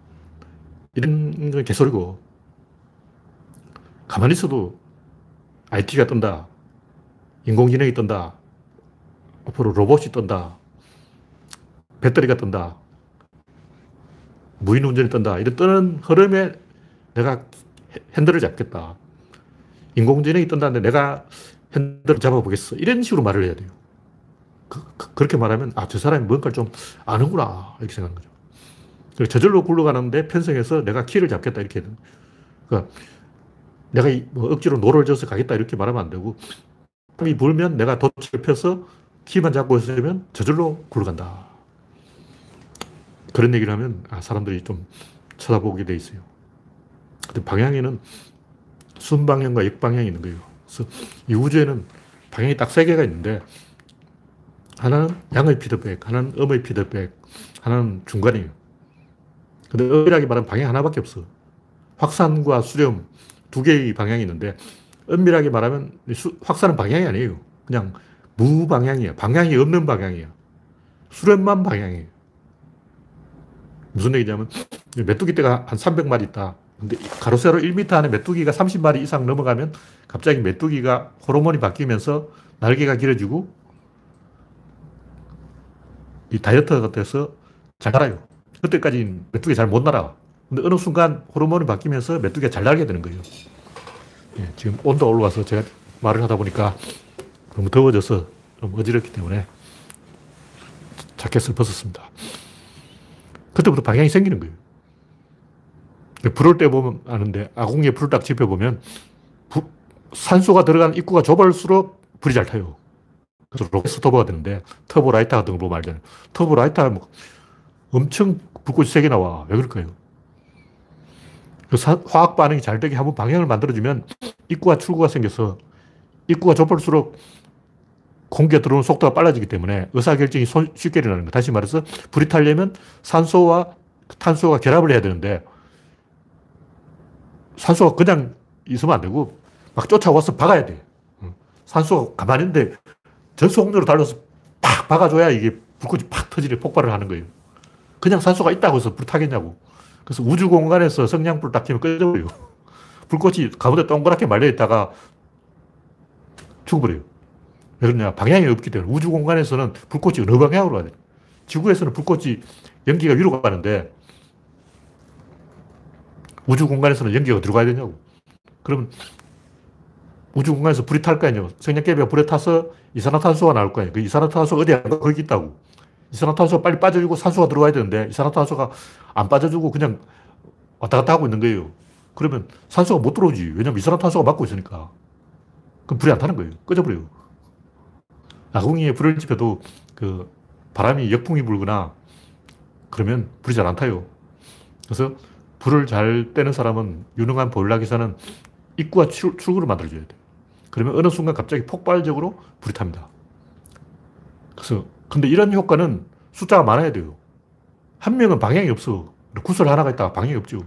[SPEAKER 1] 이런 건 개소리고 가만히 있어도 IT가 뜬다. 인공지능이 뜬다. 앞으로 로봇이 뜬다. 배터리가 뜬다. 무인 운전이 뜬다. 이런 뜨는 흐름에 내가 핸들을 잡겠다. 인공지능이 뜬다는데 내가 핸들을 잡아보겠어. 이런 식으로 말을 해야 돼요. 그, 그 렇게 말하면, 아, 저 사람이 뭔가를 좀 아는구나. 이렇게 생각하는 거죠. 저절로 굴러가는데 편승해서 내가 키를 잡겠다. 이렇게. 그러니까 내가 뭐 억지로 노를 져서 가겠다. 이렇게 말하면 안 되고, 바람이 불면 내가 돛을 펴서 키만 잡고 있으면 저절로 굴러간다. 그런 얘기를 하면 아, 사람들이 좀 쳐다보게 돼 있어요. 근데 방향에는 순방향과 역방향이 있는 거예요. 그래서 이 우주에는 방향이 딱 세 개가 있는데 하나는 양의 피드백, 하나는 음의 피드백, 하나는 중간이에요. 근데 엄밀하게 말하면 방향 하나밖에 없어. 확산과 수렴 두 개의 방향이 있는데 엄밀하게 말하면 수, 확산은 방향이 아니에요. 그냥 무방향이에요. 방향이 없는 방향이에요. 수렴만 방향이에요. 무슨 얘기냐면 메뚜기 떼가 한 300마리 있다. 근데 가로세로 1m 안에 메뚜기가 30마리 이상 넘어가면 갑자기 메뚜기가 호르몬이 바뀌면서 날개가 길어지고 이 다이어트가 돼서 잘 날아요. 그때까지 메뚜기 잘 못 날아. 근데 어느 순간 호르몬이 바뀌면서 메뚜기가 잘 날게 되는 거예요. 예, 지금 온도 올라와서 제가 말을 하다 보니까 너무 더워져서 좀 어지럽기 때문에 자켓을 벗었습니다. 그때부터 방향이 생기는 거예요. 불을 때 보면 아는데 아궁이에 불을 딱 지펴보면 부, 산소가 들어간 입구가 좁을수록 불이 잘 타요. 그래서 로켓 터보가 되는데 터보 라이터 같은 거 보면 알잖아요. 터보 라이터 뭐 엄청 불꽃이 세게 나와. 왜 그럴까요? 그 사, 화학 반응이 잘 되게 한번 방향을 만들어주면 입구와 출구가 생겨서 입구가 좁을수록 공기가 들어오는 속도가 빨라지기 때문에 의사결정이 쉽게 일어나는 거. 다시 말해서 불이 타려면 산소와 탄소가 결합을 해야 되는데 산소가 그냥 있으면 안 되고 막 쫓아와서 박아야 돼. 산소가 가만히 있는데 전수 홍로로 달려서 팍 박아줘야 이게 불꽃이 팍 터지려 폭발을 하는 거예요. 그냥 산소가 있다고 해서 불 타겠냐고. 그래서 우주 공간에서 성냥불 딱 켜면 꺼져버려요. 불꽃이 가운데 동그랗게 말려있다가 죽어버려요. 왜 그러냐. 방향이 없기 때문에. 우주 공간에서는 불꽃이 어느 방향으로 가야 돼. 지구에서는 불꽃이 연기가 위로 가는데 우주 공간에서는 연기가 들어가야 되냐고. 그러면 우주 공간에서 불이 탈 거 아니에요. 성냥개비가 불에 타서 이산화탄소가 나올 거 아니에요. 그 이산화탄소가 어디 안 가? 거기 있다고. 이산화탄소가 빨리 빠져주고 산소가 들어와야 되는데 이산화탄소가 안 빠져주고 그냥 왔다 갔다 하고 있는 거예요. 그러면 산소가 못 들어오지. 왜냐면 이산화탄소가 막고 있으니까. 그럼 불이 안 타는 거예요. 꺼져버려요. 아궁이에 불을 지펴도 그 바람이 역풍이 불거나 그러면 불이 잘 안 타요. 그래서 불을 잘 떼는 사람은 유능한 보일러 기사는 입구와 출, 출구를 만들어줘야 돼. 그러면 어느 순간 갑자기 폭발적으로 불이 탑니다. 그래서 근데 이런 효과는 숫자가 많아야 돼요. 한 명은 방향이 없어. 구슬 하나가 있다가 방향이 없죠.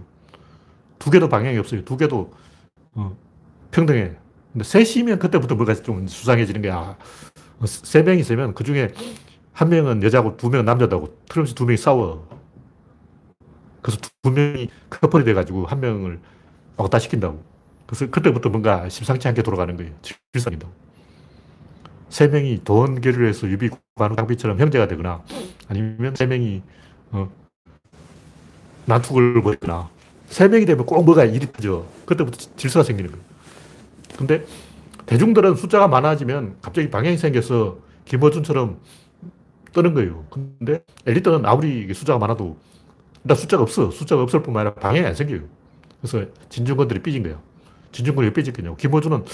[SPEAKER 1] 두 개도 방향이 없어요. 두 개도 어, 평등해. 근데 셋이면 그때부터 뭐가 좀 수상해지는 거야. 어, 세 명이 있으면 그 중에 한 명은 여자고 두 명은 남자다고 틀림없이 두 명이 싸워. 그래서 두 명이 커플이 돼가지고 한 명을 왔다 시킨다고. 그래서 그때부터 뭔가 심상치 않게 돌아가는 거예요. 질서이다고. 세 명이 돈 계류해서 유비 관우 장비처럼 형제가 되거나 아니면 세 명이 어, 난투를 벌이거나 세 명이 되면 꼭 뭐가 일이 터져. 그때부터 질서가 생기는 거예요. 근데 대중들은 숫자가 많아지면 갑자기 방향이 생겨서 김어준처럼 뜨는 거예요. 근데 엘리트는 아무리 숫자가 많아도 일단 숫자가 없어. 숫자가 없을 뿐만 아니라 방향이 안 생겨요. 그래서 진중권들이 삐진 거예요. 진중권이 왜 삐졌겠냐고. 김어준은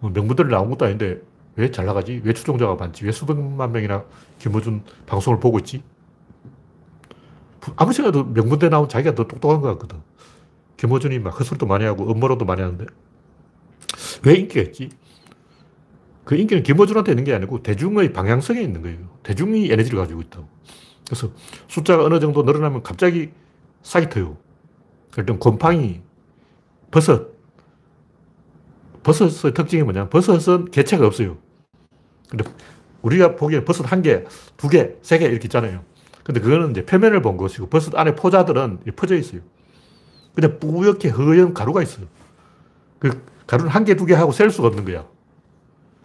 [SPEAKER 1] 뭐 명분들이 나온 것도 아닌데 왜 잘 나가지? 왜 추종자가 많지? 왜 수백만 명이나 김어준 방송을 보고 있지? 아무 생각도 명문대 나온 자기가 더 똑똑한 것 같거든. 김어준이 막 헛소리도 많이 하고 음모론도 많이 하는데 왜 인기가 있지? 그 인기는 김어준한테 있는 게 아니고 대중의 방향성에 있는 거예요. 대중이 에너지를 가지고 있다고. 그래서 숫자가 어느 정도 늘어나면 갑자기 싹이 터요. 일단 곰팡이, 버섯. 버섯의 특징이 뭐냐? 버섯은 개체가 없어요. 근데 우리가 보기에 버섯 한 개, 두 개, 세 개 이렇게 있잖아요. 근데 그거는 이제 표면을 본 것이고 버섯 안에 포자들은 퍼져 있어요. 그냥 뿌옇게 허연 가루가 있어요. 그 가루는 한 개, 두 개 하고 셀 수가 없는 거야.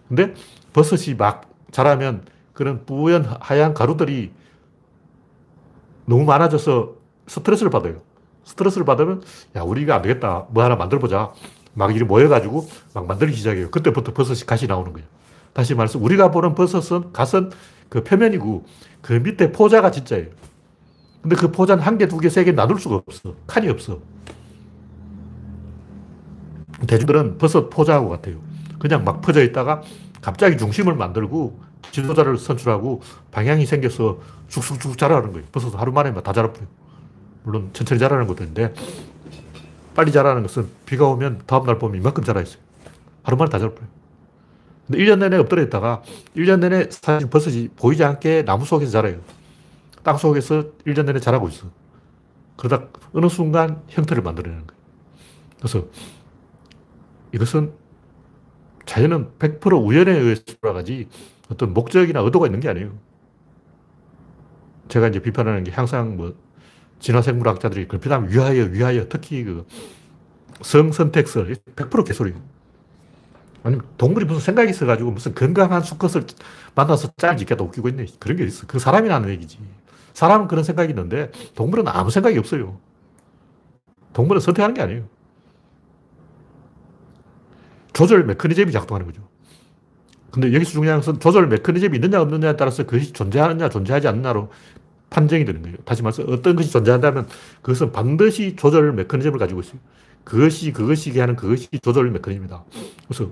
[SPEAKER 1] 근데 버섯이 막 자라면 그런 뿌연 하얀 가루들이 너무 많아져서 스트레스를 받아요. 스트레스를 받으면 야 우리가 안 되겠다. 뭐 하나 만들어 보자. 막 이렇게 모여가지고 막 만들기 시작해요. 그때부터 버섯이 가시 나오는 거예요. 다시 말해서 우리가 보는 버섯은 갓은 그 표면이고 그 밑에 포자가 진짜예요. 근데 그 포자는 한 개, 두 개, 세개 나눌 수가 없어. 칸이 없어. 대중들은 버섯 포자하고 같아요. 그냥 막 퍼져 있다가 갑자기 중심을 만들고 지도자를 선출하고 방향이 생겨서 쑥쑥쑥 자라는 거예요. 버섯 하루 만에 다 자라버려요. 물론 천천히 자라는 것도 있는데 빨리 자라는 것은 비가 오면 다음날 보면 이만큼 자라 있어요. 하루 만에 다 자라버려요. 근데 1년 내내 엎드려 있다가 1년 내내 사실 버섯이 보이지 않게 나무 속에서 자라요. 땅 속에서 1년 내내 자라고 있어. 그러다 어느 순간 형태를 만들어내는 거예요. 그래서 이것은 자연은 100% 우연에 의해서 돌아가지 어떤 목적이나 의도가 있는 게 아니에요. 제가 이제 비판하는 게 항상 뭐 진화생물학자들이 걸핏하면 위하여, 위하여, 특히 그 성선택설, 100% 개소리예요. 아니 동물이 무슨 생각이 있어가지고 무슨 건강한 수컷을 만나서 짤 짓겠다 웃기고 있네. 그런 게 있어. 그 사람이 나는 얘기지. 사람은 그런 생각이 있는데 동물은 아무 생각이 없어요. 동물은 선택하는 게 아니에요. 조절 메커니즘이 작동하는 거죠. 근데 여기서 중요한 것은 조절 메커니즘이 있느냐 없느냐에 따라서 그것이 존재하느냐 존재하지 않느냐로 판정이 되는 거예요. 다시 말해서 어떤 것이 존재한다면 그것은 반드시 조절 메커니즘을 가지고 있어요. 그것이 그것이게 하는 그것이 조절 메커니즘이다. 그래서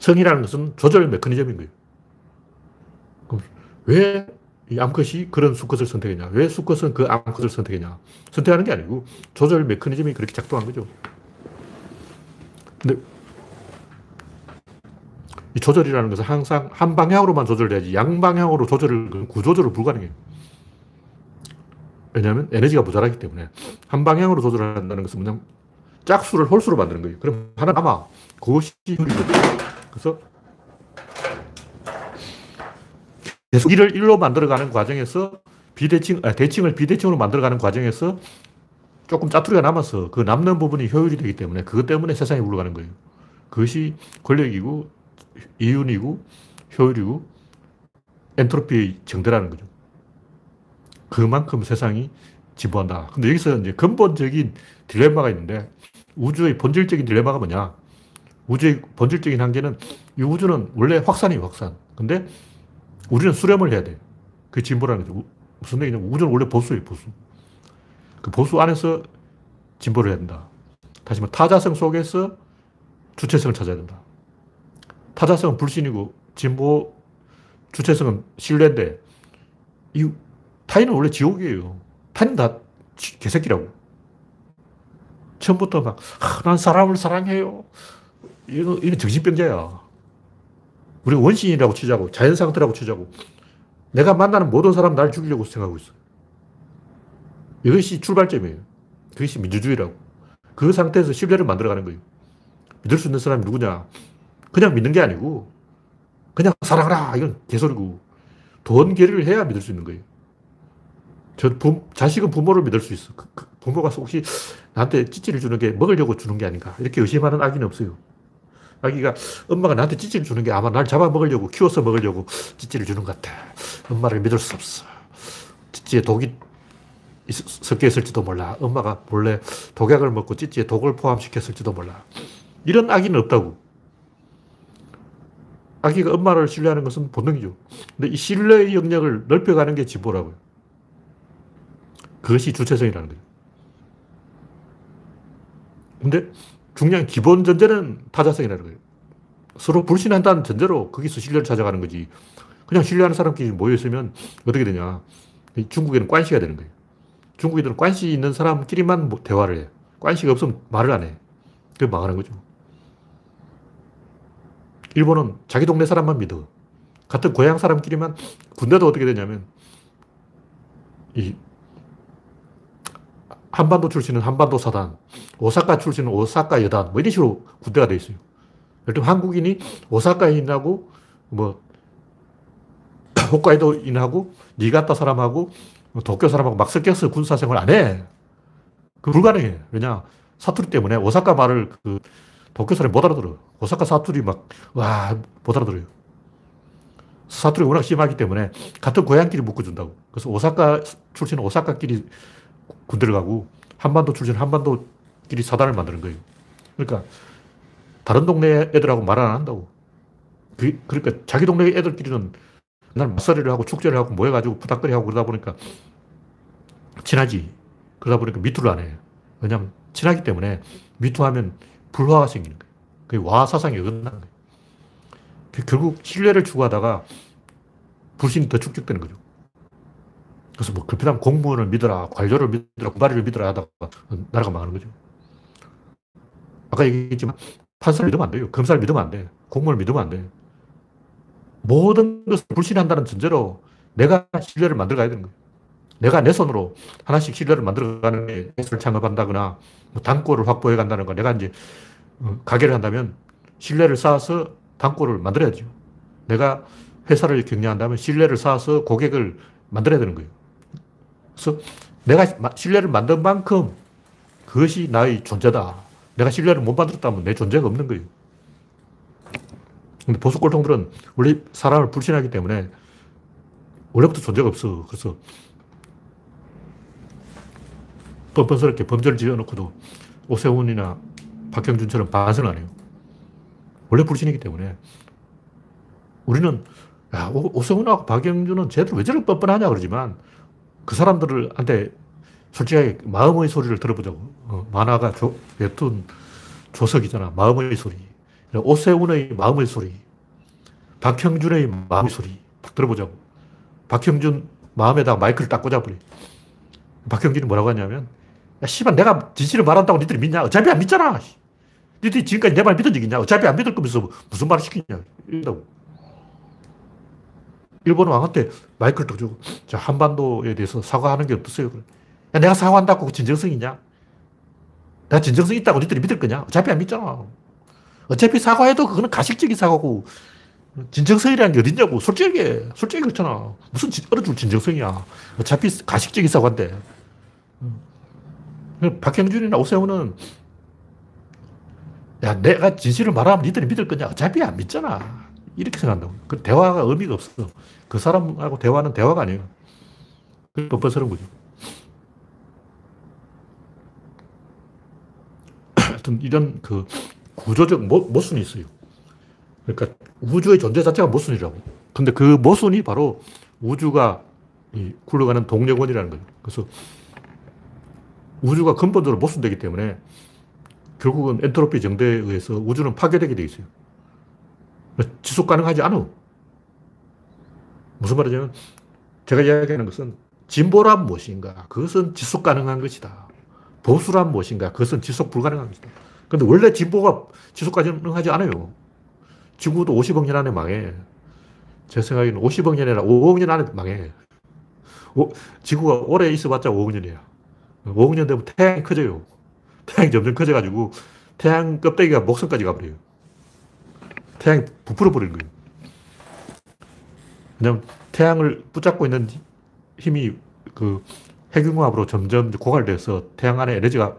[SPEAKER 1] 성이라는 것은 조절 메커니즘인 거예요. 그럼 왜 이 암컷이 그런 수컷을 선택했냐? 왜 수컷은 그 암컷을 선택했냐? 선택하는 게 아니고 조절 메커니즘이 그렇게 작동한 거죠. 근데 이 조절이라는 것은 항상 한 방향으로만 조절돼야지 양방향으로 조절을, 구조절을 불가능해요. 왜냐하면 에너지가 모자라기 때문에 한 방향으로 조절한다는 것은 그냥 짝수를 홀수로 만드는 거예요. 그럼 하나 남아. 그것이 효율이거든요. 그래서 계속 일을 일로 만들어가는 과정에서 비대칭, 아, 대칭을 비대칭으로 만들어가는 과정에서 조금 짜투리가 남아서 그 남는 부분이 효율이 되기 때문에 그것 때문에 세상이 굴러가는 거예요. 그것이 권력이고 이윤이고 효율이고 엔트로피의 정대라는 거죠. 그만큼 세상이 지배한다. 근데 여기서 이제 근본적인 딜레마가 있는데 우주의 본질적인 딜레마가 뭐냐? 우주의 본질적인 한계는 이 우주는 원래 확산이에요, 확산. 근데 우리는 수렴을 해야 돼. 그게 진보라는 거죠. 무슨 얘기냐면 우주는 원래 보수예요, 보수. 그 보수 안에서 진보를 해야 된다. 다시 말해 타자성 속에서 주체성을 찾아야 된다. 타자성은 불신이고 진보 주체성은 신뢰인데 이 타인은 원래 지옥이에요. 타인은 다 개새끼라고. 처음부터 막, 아, 난 사람을 사랑해요. 이거, 이거 정신병자야. 우리 원신이라고 치자고, 자연상태라고 치자고. 내가 만나는 모든 사람 날 죽이려고 생각하고 있어. 이것이 출발점이에요. 그것이 민주주의라고. 그 상태에서 신뢰를 만들어가는 거예요. 믿을 수 있는 사람이 누구냐? 그냥 믿는 게 아니고, 그냥 사랑하라! 이건 개소리고, 돈계를 해야 믿을 수 있는 거예요. 저 부, 자식은 부모를 믿을 수 있어. 그, 그 부모가 혹시 나한테 찌찌를 주는 게 먹으려고 주는 게 아닌가. 이렇게 의심하는 아기는 없어요. 아기가 엄마가 나한테 찌찌를 주는 게 아마 날 잡아먹으려고, 키워서 먹으려고 찌찌를 주는 것 같아. 엄마를 믿을 수 없어. 찌찌에 독이 섞여 있을지도 몰라. 엄마가 몰래 독약을 먹고 찌찌에 독을 포함시켰을지도 몰라. 이런 아기는 없다고. 아기가 엄마를 신뢰하는 것은 본능이죠. 근데 이 신뢰의 영역을 넓혀가는 게 진보라고요. 그것이 주체성이라는 거예요. 근데 중요한 기본 전제는 타자성이라는 거예요. 서로 불신한다는 전제로 거기서 신뢰를 찾아가는 거지. 그냥 신뢰하는 사람끼리 모여있으면 어떻게 되냐. 중국에는 관시가 되는 거예요. 중국인들은 관시 있는 사람끼리만 뭐 대화를 해. 관시가 없으면 말을 안 해. 그게 망하는 거죠. 일본은 자기 동네 사람만 믿어. 같은 고향 사람끼리만 군대도 어떻게 되냐면 이 한반도 출신은 한반도 사단, 오사카 출신은 오사카 여단, 뭐 이런 식으로 군대가 돼 있어요. 예를 한국인이 오사카인하고 뭐 홋카이도인하고 니가타 사람하고 도쿄 사람하고 막 섞여서 군사 생활 안 해. 그 불가능해. 왜냐? 사투리 때문에 오사카 말을 그 도쿄 사람이 못 알아들어. 오사카 사투리 막, 와, 못 알아들어요. 사투리 워낙 심하기 때문에 같은 고향끼리 묶어준다고. 그래서 오사카 출신은 오사카끼리 군대를 가고 한반도 출신 한반도끼리 사단을 만드는 거예요. 그러니까 다른 동네 애들하고 말 안 한다고. 그, 그러니까 자기 동네 애들끼리는 날 맞서리를 하고 축제를 하고 모여가지고 푸닥거리 하고 그러다 보니까 친하지. 그러다 보니까 미투를 안 해. 왜냐면 친하기 때문에 미투하면 불화가 생기는 거예요. 그게 와 사상이 어긋나는 거예요. 그 결국 신뢰를 추구하다가 불신이 더 축적되는 거죠. 그래서 뭐 급히다면 공무원을 믿어라, 관료를 믿어라, 구다리를 믿어라 하다가 나라가 망하는 거죠. 아까 얘기했지만 판사를 믿으면 안 돼요. 검사를 믿으면 안 돼. 공무원을 믿으면 안 돼. 모든 것을 불신한다는 전제로 내가 신뢰를 만들어 가야 되는 거예요. 내가 내 손으로 하나씩 신뢰를 만들어 가는 게 회사를 창업한다거나 뭐 단골을 확보해 간다는 거 내가 이제 어, 가게를 한다면 신뢰를 쌓아서 단골을 만들어야죠. 내가 회사를 경영한다면 신뢰를 쌓아서 고객을 만들어야 되는 거예요. 그래서 내가 신뢰를 만든 만큼 그것이 나의 존재다. 내가 신뢰를 못 만들었다면 내 존재가 없는 거예요. 근데 보수 꼴통들은 원래 사람을 불신하기 때문에 원래부터 존재가 없어. 그래서 뻔뻔스럽게 범죄를 지어놓고도 오세훈이나 박형준처럼 반성을 안 해요. 원래 불신이기 때문에 우리는 야, 오세훈하고 박영준은 쟤들 왜 저렇게 뻔뻔하냐 그러지만 그 사람들한테 솔직하게 마음의 소리를 들어보자고. 어, 만화가 조, 웹툰 조석이잖아. 마음의 소리. 오세훈의 마음의 소리. 박형준의 마음의 소리. 딱 들어보자고. 박형준 마음에다 마이크를 딱 꽂아버려. 박형준이 뭐라고 하냐면, 야, 씨발, 내가 진실을 말한다고 니들이 믿냐? 어차피 안 믿잖아. 니들이 지금까지 내 말 믿은 적 있냐? 어차피 안 믿을 거면서 무슨 말을 시키냐? 이런다고. 일본 왕한테 마이크를 딱 주고, 자, 한반도에 대해서 사과하는 게 어떠세요? 야, 내가 사과한다고 진정성 있냐? 내가 진정성 있다고 니들이 믿을 거냐? 어차피 안 믿잖아. 어차피 사과해도 그거는 가식적인 사과고, 진정성이라는 게 어딨냐고. 솔직하게, 솔직히 그렇잖아. 무슨 얼어줄 진정성이야. 어차피 가식적인 사과인데. 박형준이나 오세훈은 야, 내가 진실을 말하면 니들이 믿을 거냐? 어차피 안 믿잖아. 이렇게 생각한다고. 그 대화가 의미가 없어. 그 사람하고 대화는 대화가 아니에요. 그 뻔뻔스러운 거죠. 하여튼 이런 그 구조적 모, 모순이 있어요. 그러니까 우주의 존재 자체가 모순이라고. 근데 그 모순이 바로 우주가 굴러가는 동력원이라는 거예요. 그래서 우주가 근본적으로 모순되기 때문에 결국은 엔트로피 정대에 의해서 우주는 파괴되게 돼 있어요. 지속 가능하지 않아. 무슨 말이냐면 제가 이야기하는 것은 진보란 무엇인가? 그것은 지속 가능한 것이다. 보수란 무엇인가? 그것은 지속 불가능한 것이다. 근데 원래 진보가 지속 가능하지 않아요. 지구도 50억 년 안에 망해. 제 생각에는 50억 년이 아니라 5억 년 안에 망해. 오, 지구가 오래 있어봤자 5억 년이야. 5억 년 되면 태양이 커져요. 태양이 점점 커져가지고 태양 껍데기가 목성까지 가버려요. 태양이 부풀어 버리는 거예요. 왜냐면 태양을 붙잡고 있는 힘이 그 핵융합으로 점점 고갈돼서 태양 안에 에너지가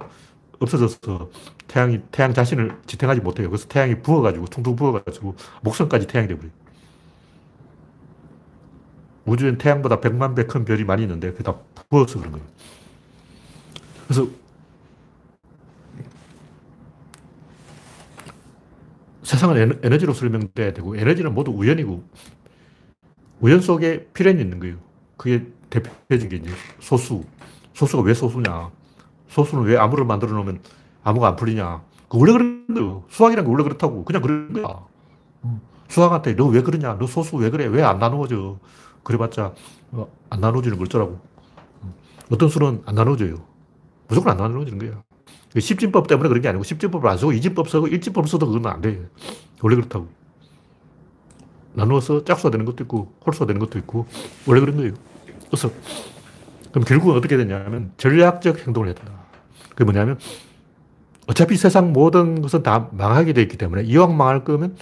[SPEAKER 1] 없어져서 태양이 태양 자신을 지탱하지 못해요. 그래서 태양이 부어가지고 퉁퉁 부어가지고 목성까지 태양이 되버려요. 우주엔 태양보다 100만 배 큰 별이 많이 있는데 그게 다 부어서 그런 거예요. 그래서 세상은 에너지로 설명돼야 되고 에너지는 모두 우연이고 우연 속에 필연이 있는 거예요. 그게 대표적인 게 이제 소수. 소수가 왜 소수냐. 소수는 왜 암호를 만들어 놓으면 암호가 안 풀리냐. 그 원래 그런 거예요. 수학이란 게 원래 그렇다고. 그냥 그런 거야. 수학한테 너 왜 그러냐. 너 소수 왜 그래. 왜 안 나누어져. 그래봤자 어, 안 나눠지는 걸 어쩌라고. 어떤 수는 안 나눠져요. 무조건 안 나눠지는 거야. 십진법 때문에 그런 게 아니고 십진법을 안 쓰고 이진법 쓰고 일진법 써도 그건 안 돼. 원래 그렇다고. 나누어서 짝수가 되는 것도 있고 홀수가 되는 것도 있고 원래 그런 거예요. 그래서 그럼 결국은 어떻게 되냐면 전략적 행동을 된다. 그게 뭐냐면 어차피 세상 모든 것은 다 망하게 되어 있기 때문에 이왕 망할 거면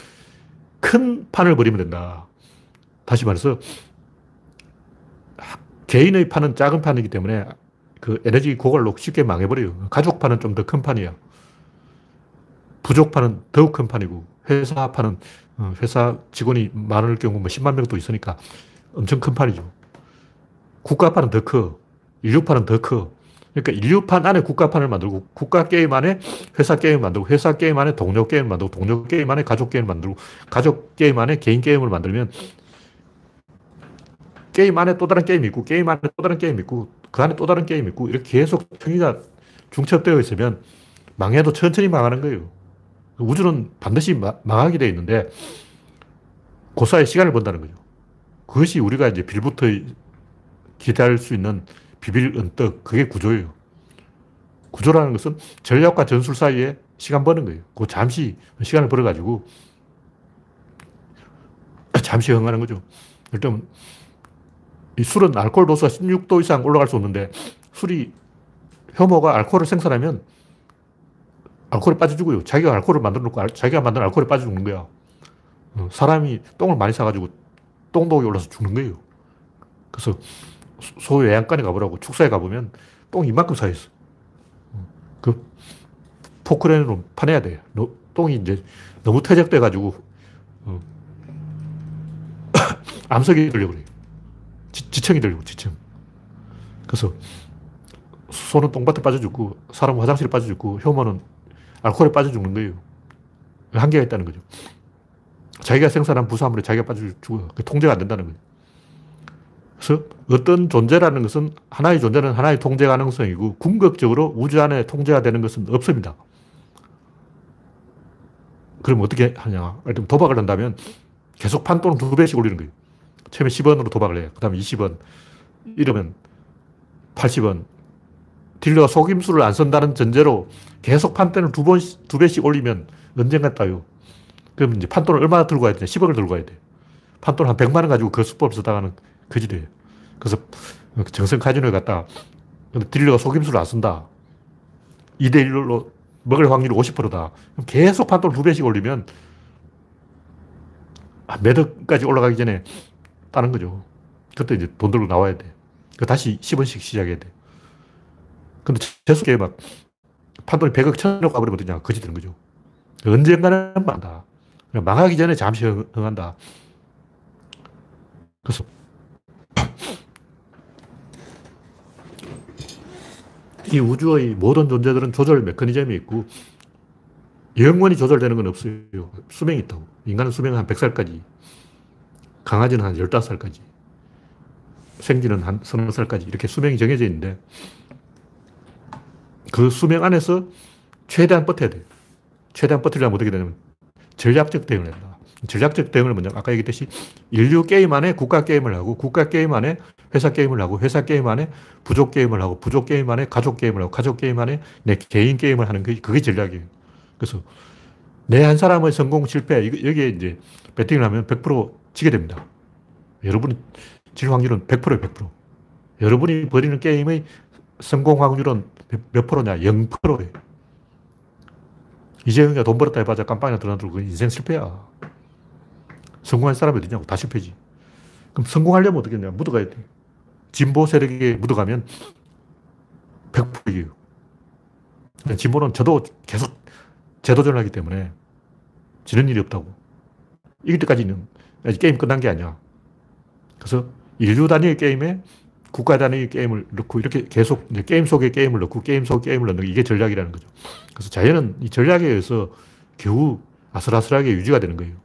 [SPEAKER 1] 큰 판을 버리면 된다. 다시 말해서 개인의 판은 작은 판이기 때문에 그 에너지 고갈로 쉽게 망해버려요. 가족 판은 좀더 큰 판이야. 부족판은 더욱 큰 판이고 회사판은 어, 회사 직원이 많을 경우 뭐 10만 명도 있으니까 엄청 큰 판이죠. 국가판은 더 커. 인류판은 더 커. 그러니까 인류판 안에 국가판을 만들고 국가 게임 안에 회사 게임 만들고 회사 게임 안에 동료 게임 만들고 동료 게임 안에 가족 게임 만들고 가족 게임 안에 개인 게임을 만들면 게임 안에 또 다른 게임이 있고 게임 안에 또 다른 게임이 있고 그 안에 또 다른 게임이 있고 이렇게 계속 평이가 중첩되어 있으면 망해도 천천히 망하는 거예요. 우주는 반드시 망하게 되어 있는데 그 사이 시간을 번다는 거죠. 그것이 우리가 이제 빌부터 기대할 수 있는 비빌 은떡, 그게 구조예요. 구조라는 것은 전략과 전술 사이에 시간 버는 거예요. 그 잠시 시간을 벌어가지고 잠시 흥하는 거죠. 일단 이 술은 알코올 도수가 16도 이상 올라갈 수 없는데 술이 효모가 알코올을 생산하면 알코올에 빠져 죽어요. 자기가 알코올을 만들어 놓고 자기가 만든 알코올에 빠져 죽는 거야. 어, 사람이 똥을 많이 싸가지고 똥독이 올라서 죽는 거예요. 그래서 소위 외양간에 가보라고 축사에 가보면 똥 이만큼 쌓여있어. 어, 그 포크레인으로 파내야 돼. 똥이 이제 너무 퇴적돼가지고 어, 암석이 들려 그래요. 지, 청이 들리고 지청. 그래서 소는 똥밭에 빠져 죽고 사람은 화장실에 빠져 죽고 효모는 알코올에 빠져 죽는 거예요. 한계가 있다는 거죠. 자기가 생산한 부산물에 자기가 빠져 죽어. 통제가 안 된다는 거죠. 그래서 어떤 존재라는 것은 하나의 존재는 하나의 통제 가능성이고 궁극적으로 우주 안에 통제가 되는 것은 없습니다. 그럼 어떻게 하냐. 도박을 한다면 계속 판돈을 두 배씩 올리는 거예요. 처음에 10원으로 도박을 해요. 그 다음에 20원. 이러면 80원. 딜러가 속임수를 안 쓴다는 전제로 계속 판돈을 두 번, 두 배씩 올리면 언젠가 따요. 그럼 이제 판돈을 얼마나 들고 가야 되냐? 10억을 들고 가야 돼. 판돈 한 100만 원 가지고 그 수법을 쓰다가는 거지 돼. 그래서 정성 카지노에 갔다. 근데 딜러가 속임수를 안 쓴다. 2대1로 먹을 확률이 50%다. 그럼 계속 판돈을 두 배씩 올리면 매덕까지 올라가기 전에 따는 거죠. 그때 이제 돈 들고 나와야 돼. 그 다시 10원씩 시작해야 돼. 근데 재수게 막 판돈이 100억, 1000억 가버리면 어떠냐. 거지 되는 거죠. 언젠가는 망한다. 망하기 전에 잠시 흥한다. 그래서 이 우주의 모든 존재들은 조절 메커니즘이 있고 영원히 조절되는 건 없어요. 수명이 있다고. 인간은 수명은 한 100살까지. 강아지는 한 15살까지. 생쥐는 한 서너 살까지. 이렇게 수명이 정해져 있는데 그 수명 안에서 최대한 버텨야 돼요. 최대한 버티려면 어떻게 되냐면 전략적 대응을 한다. 전략적 대응을 먼저 아까 얘기했듯이 인류 게임 안에 국가 게임을 하고 국가 게임 안에 회사 게임을 하고 회사 게임 안에 부족 게임을 하고 부족 게임 안에 가족 게임을 하고 가족 게임 안에 내 개인 게임을 하는 게 그게 전략이에요. 그래서 내 한 사람의 성공 실패 여기에 이제 배팅을 하면 100% 지게 됩니다. 여러분이 질 확률은 100%예요, 100%. 여러분이 벌이는 게임의 성공 확률은 몇 프로냐? 0%예요. 이재용이가 돈 벌었다 해봐자 깜빵이나 들어가도 인생 실패야. 성공한 사람이 어디냐고. 다 실패지. 그럼 성공하려면 어떻게 했냐. 묻어가야 돼. 진보 세력에 묻어가면 100%이에요. 진보는 져도 계속 재도전을 하기 때문에 지는 일이 없다고. 이길 때까지는 아직 게임 끝난 게 아니야. 그래서 인류 단위의 게임에 국가 단위의 게임을 넣고 이렇게 계속 게임 속에 게임을 넣고 게임 속에 게임을 넣는 게 이게 전략이라는 거죠. 그래서 자연은 이 전략에 의해서 겨우 아슬아슬하게 유지가 되는 거예요.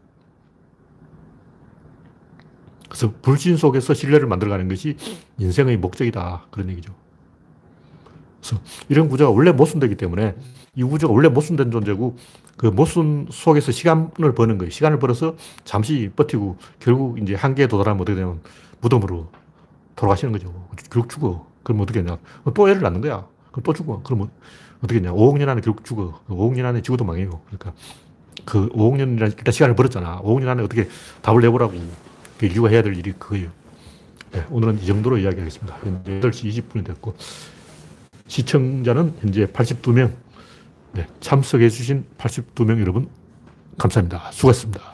[SPEAKER 1] 그래서 불신 속에서 신뢰를 만들어가는 것이 인생의 목적이다. 그런 얘기죠. 그래서 이런 구조가 원래 모순되기 때문에 이 구조가 원래 모순된 존재고 그 모순 속에서 시간을 버는 거예요. 시간을 벌어서 잠시 버티고 결국 이제 한계에 도달하면 어떻게 되면 무덤으로 돌아가시는 거죠. 결국 죽어. 그럼 어떻게 했냐. 또 애를 낳는 거야. 그럼 또 죽어. 그러면 어떻게 했냐. 5억 년 안에 결국 죽어. 5억 년 안에 죽어도 망해요. 그러니까 그 5억 년이라 일단 시간을 벌었잖아. 5억 년 안에 어떻게 답을 내보라고. 인류가 해야 될 일이 그거예요. 네, 오늘은 이 정도로 이야기하겠습니다. 현재 8시 20분이 됐고, 시청자는 현재 82명, 네, 참석해주신 82명 여러분, 감사합니다. 수고하셨습니다.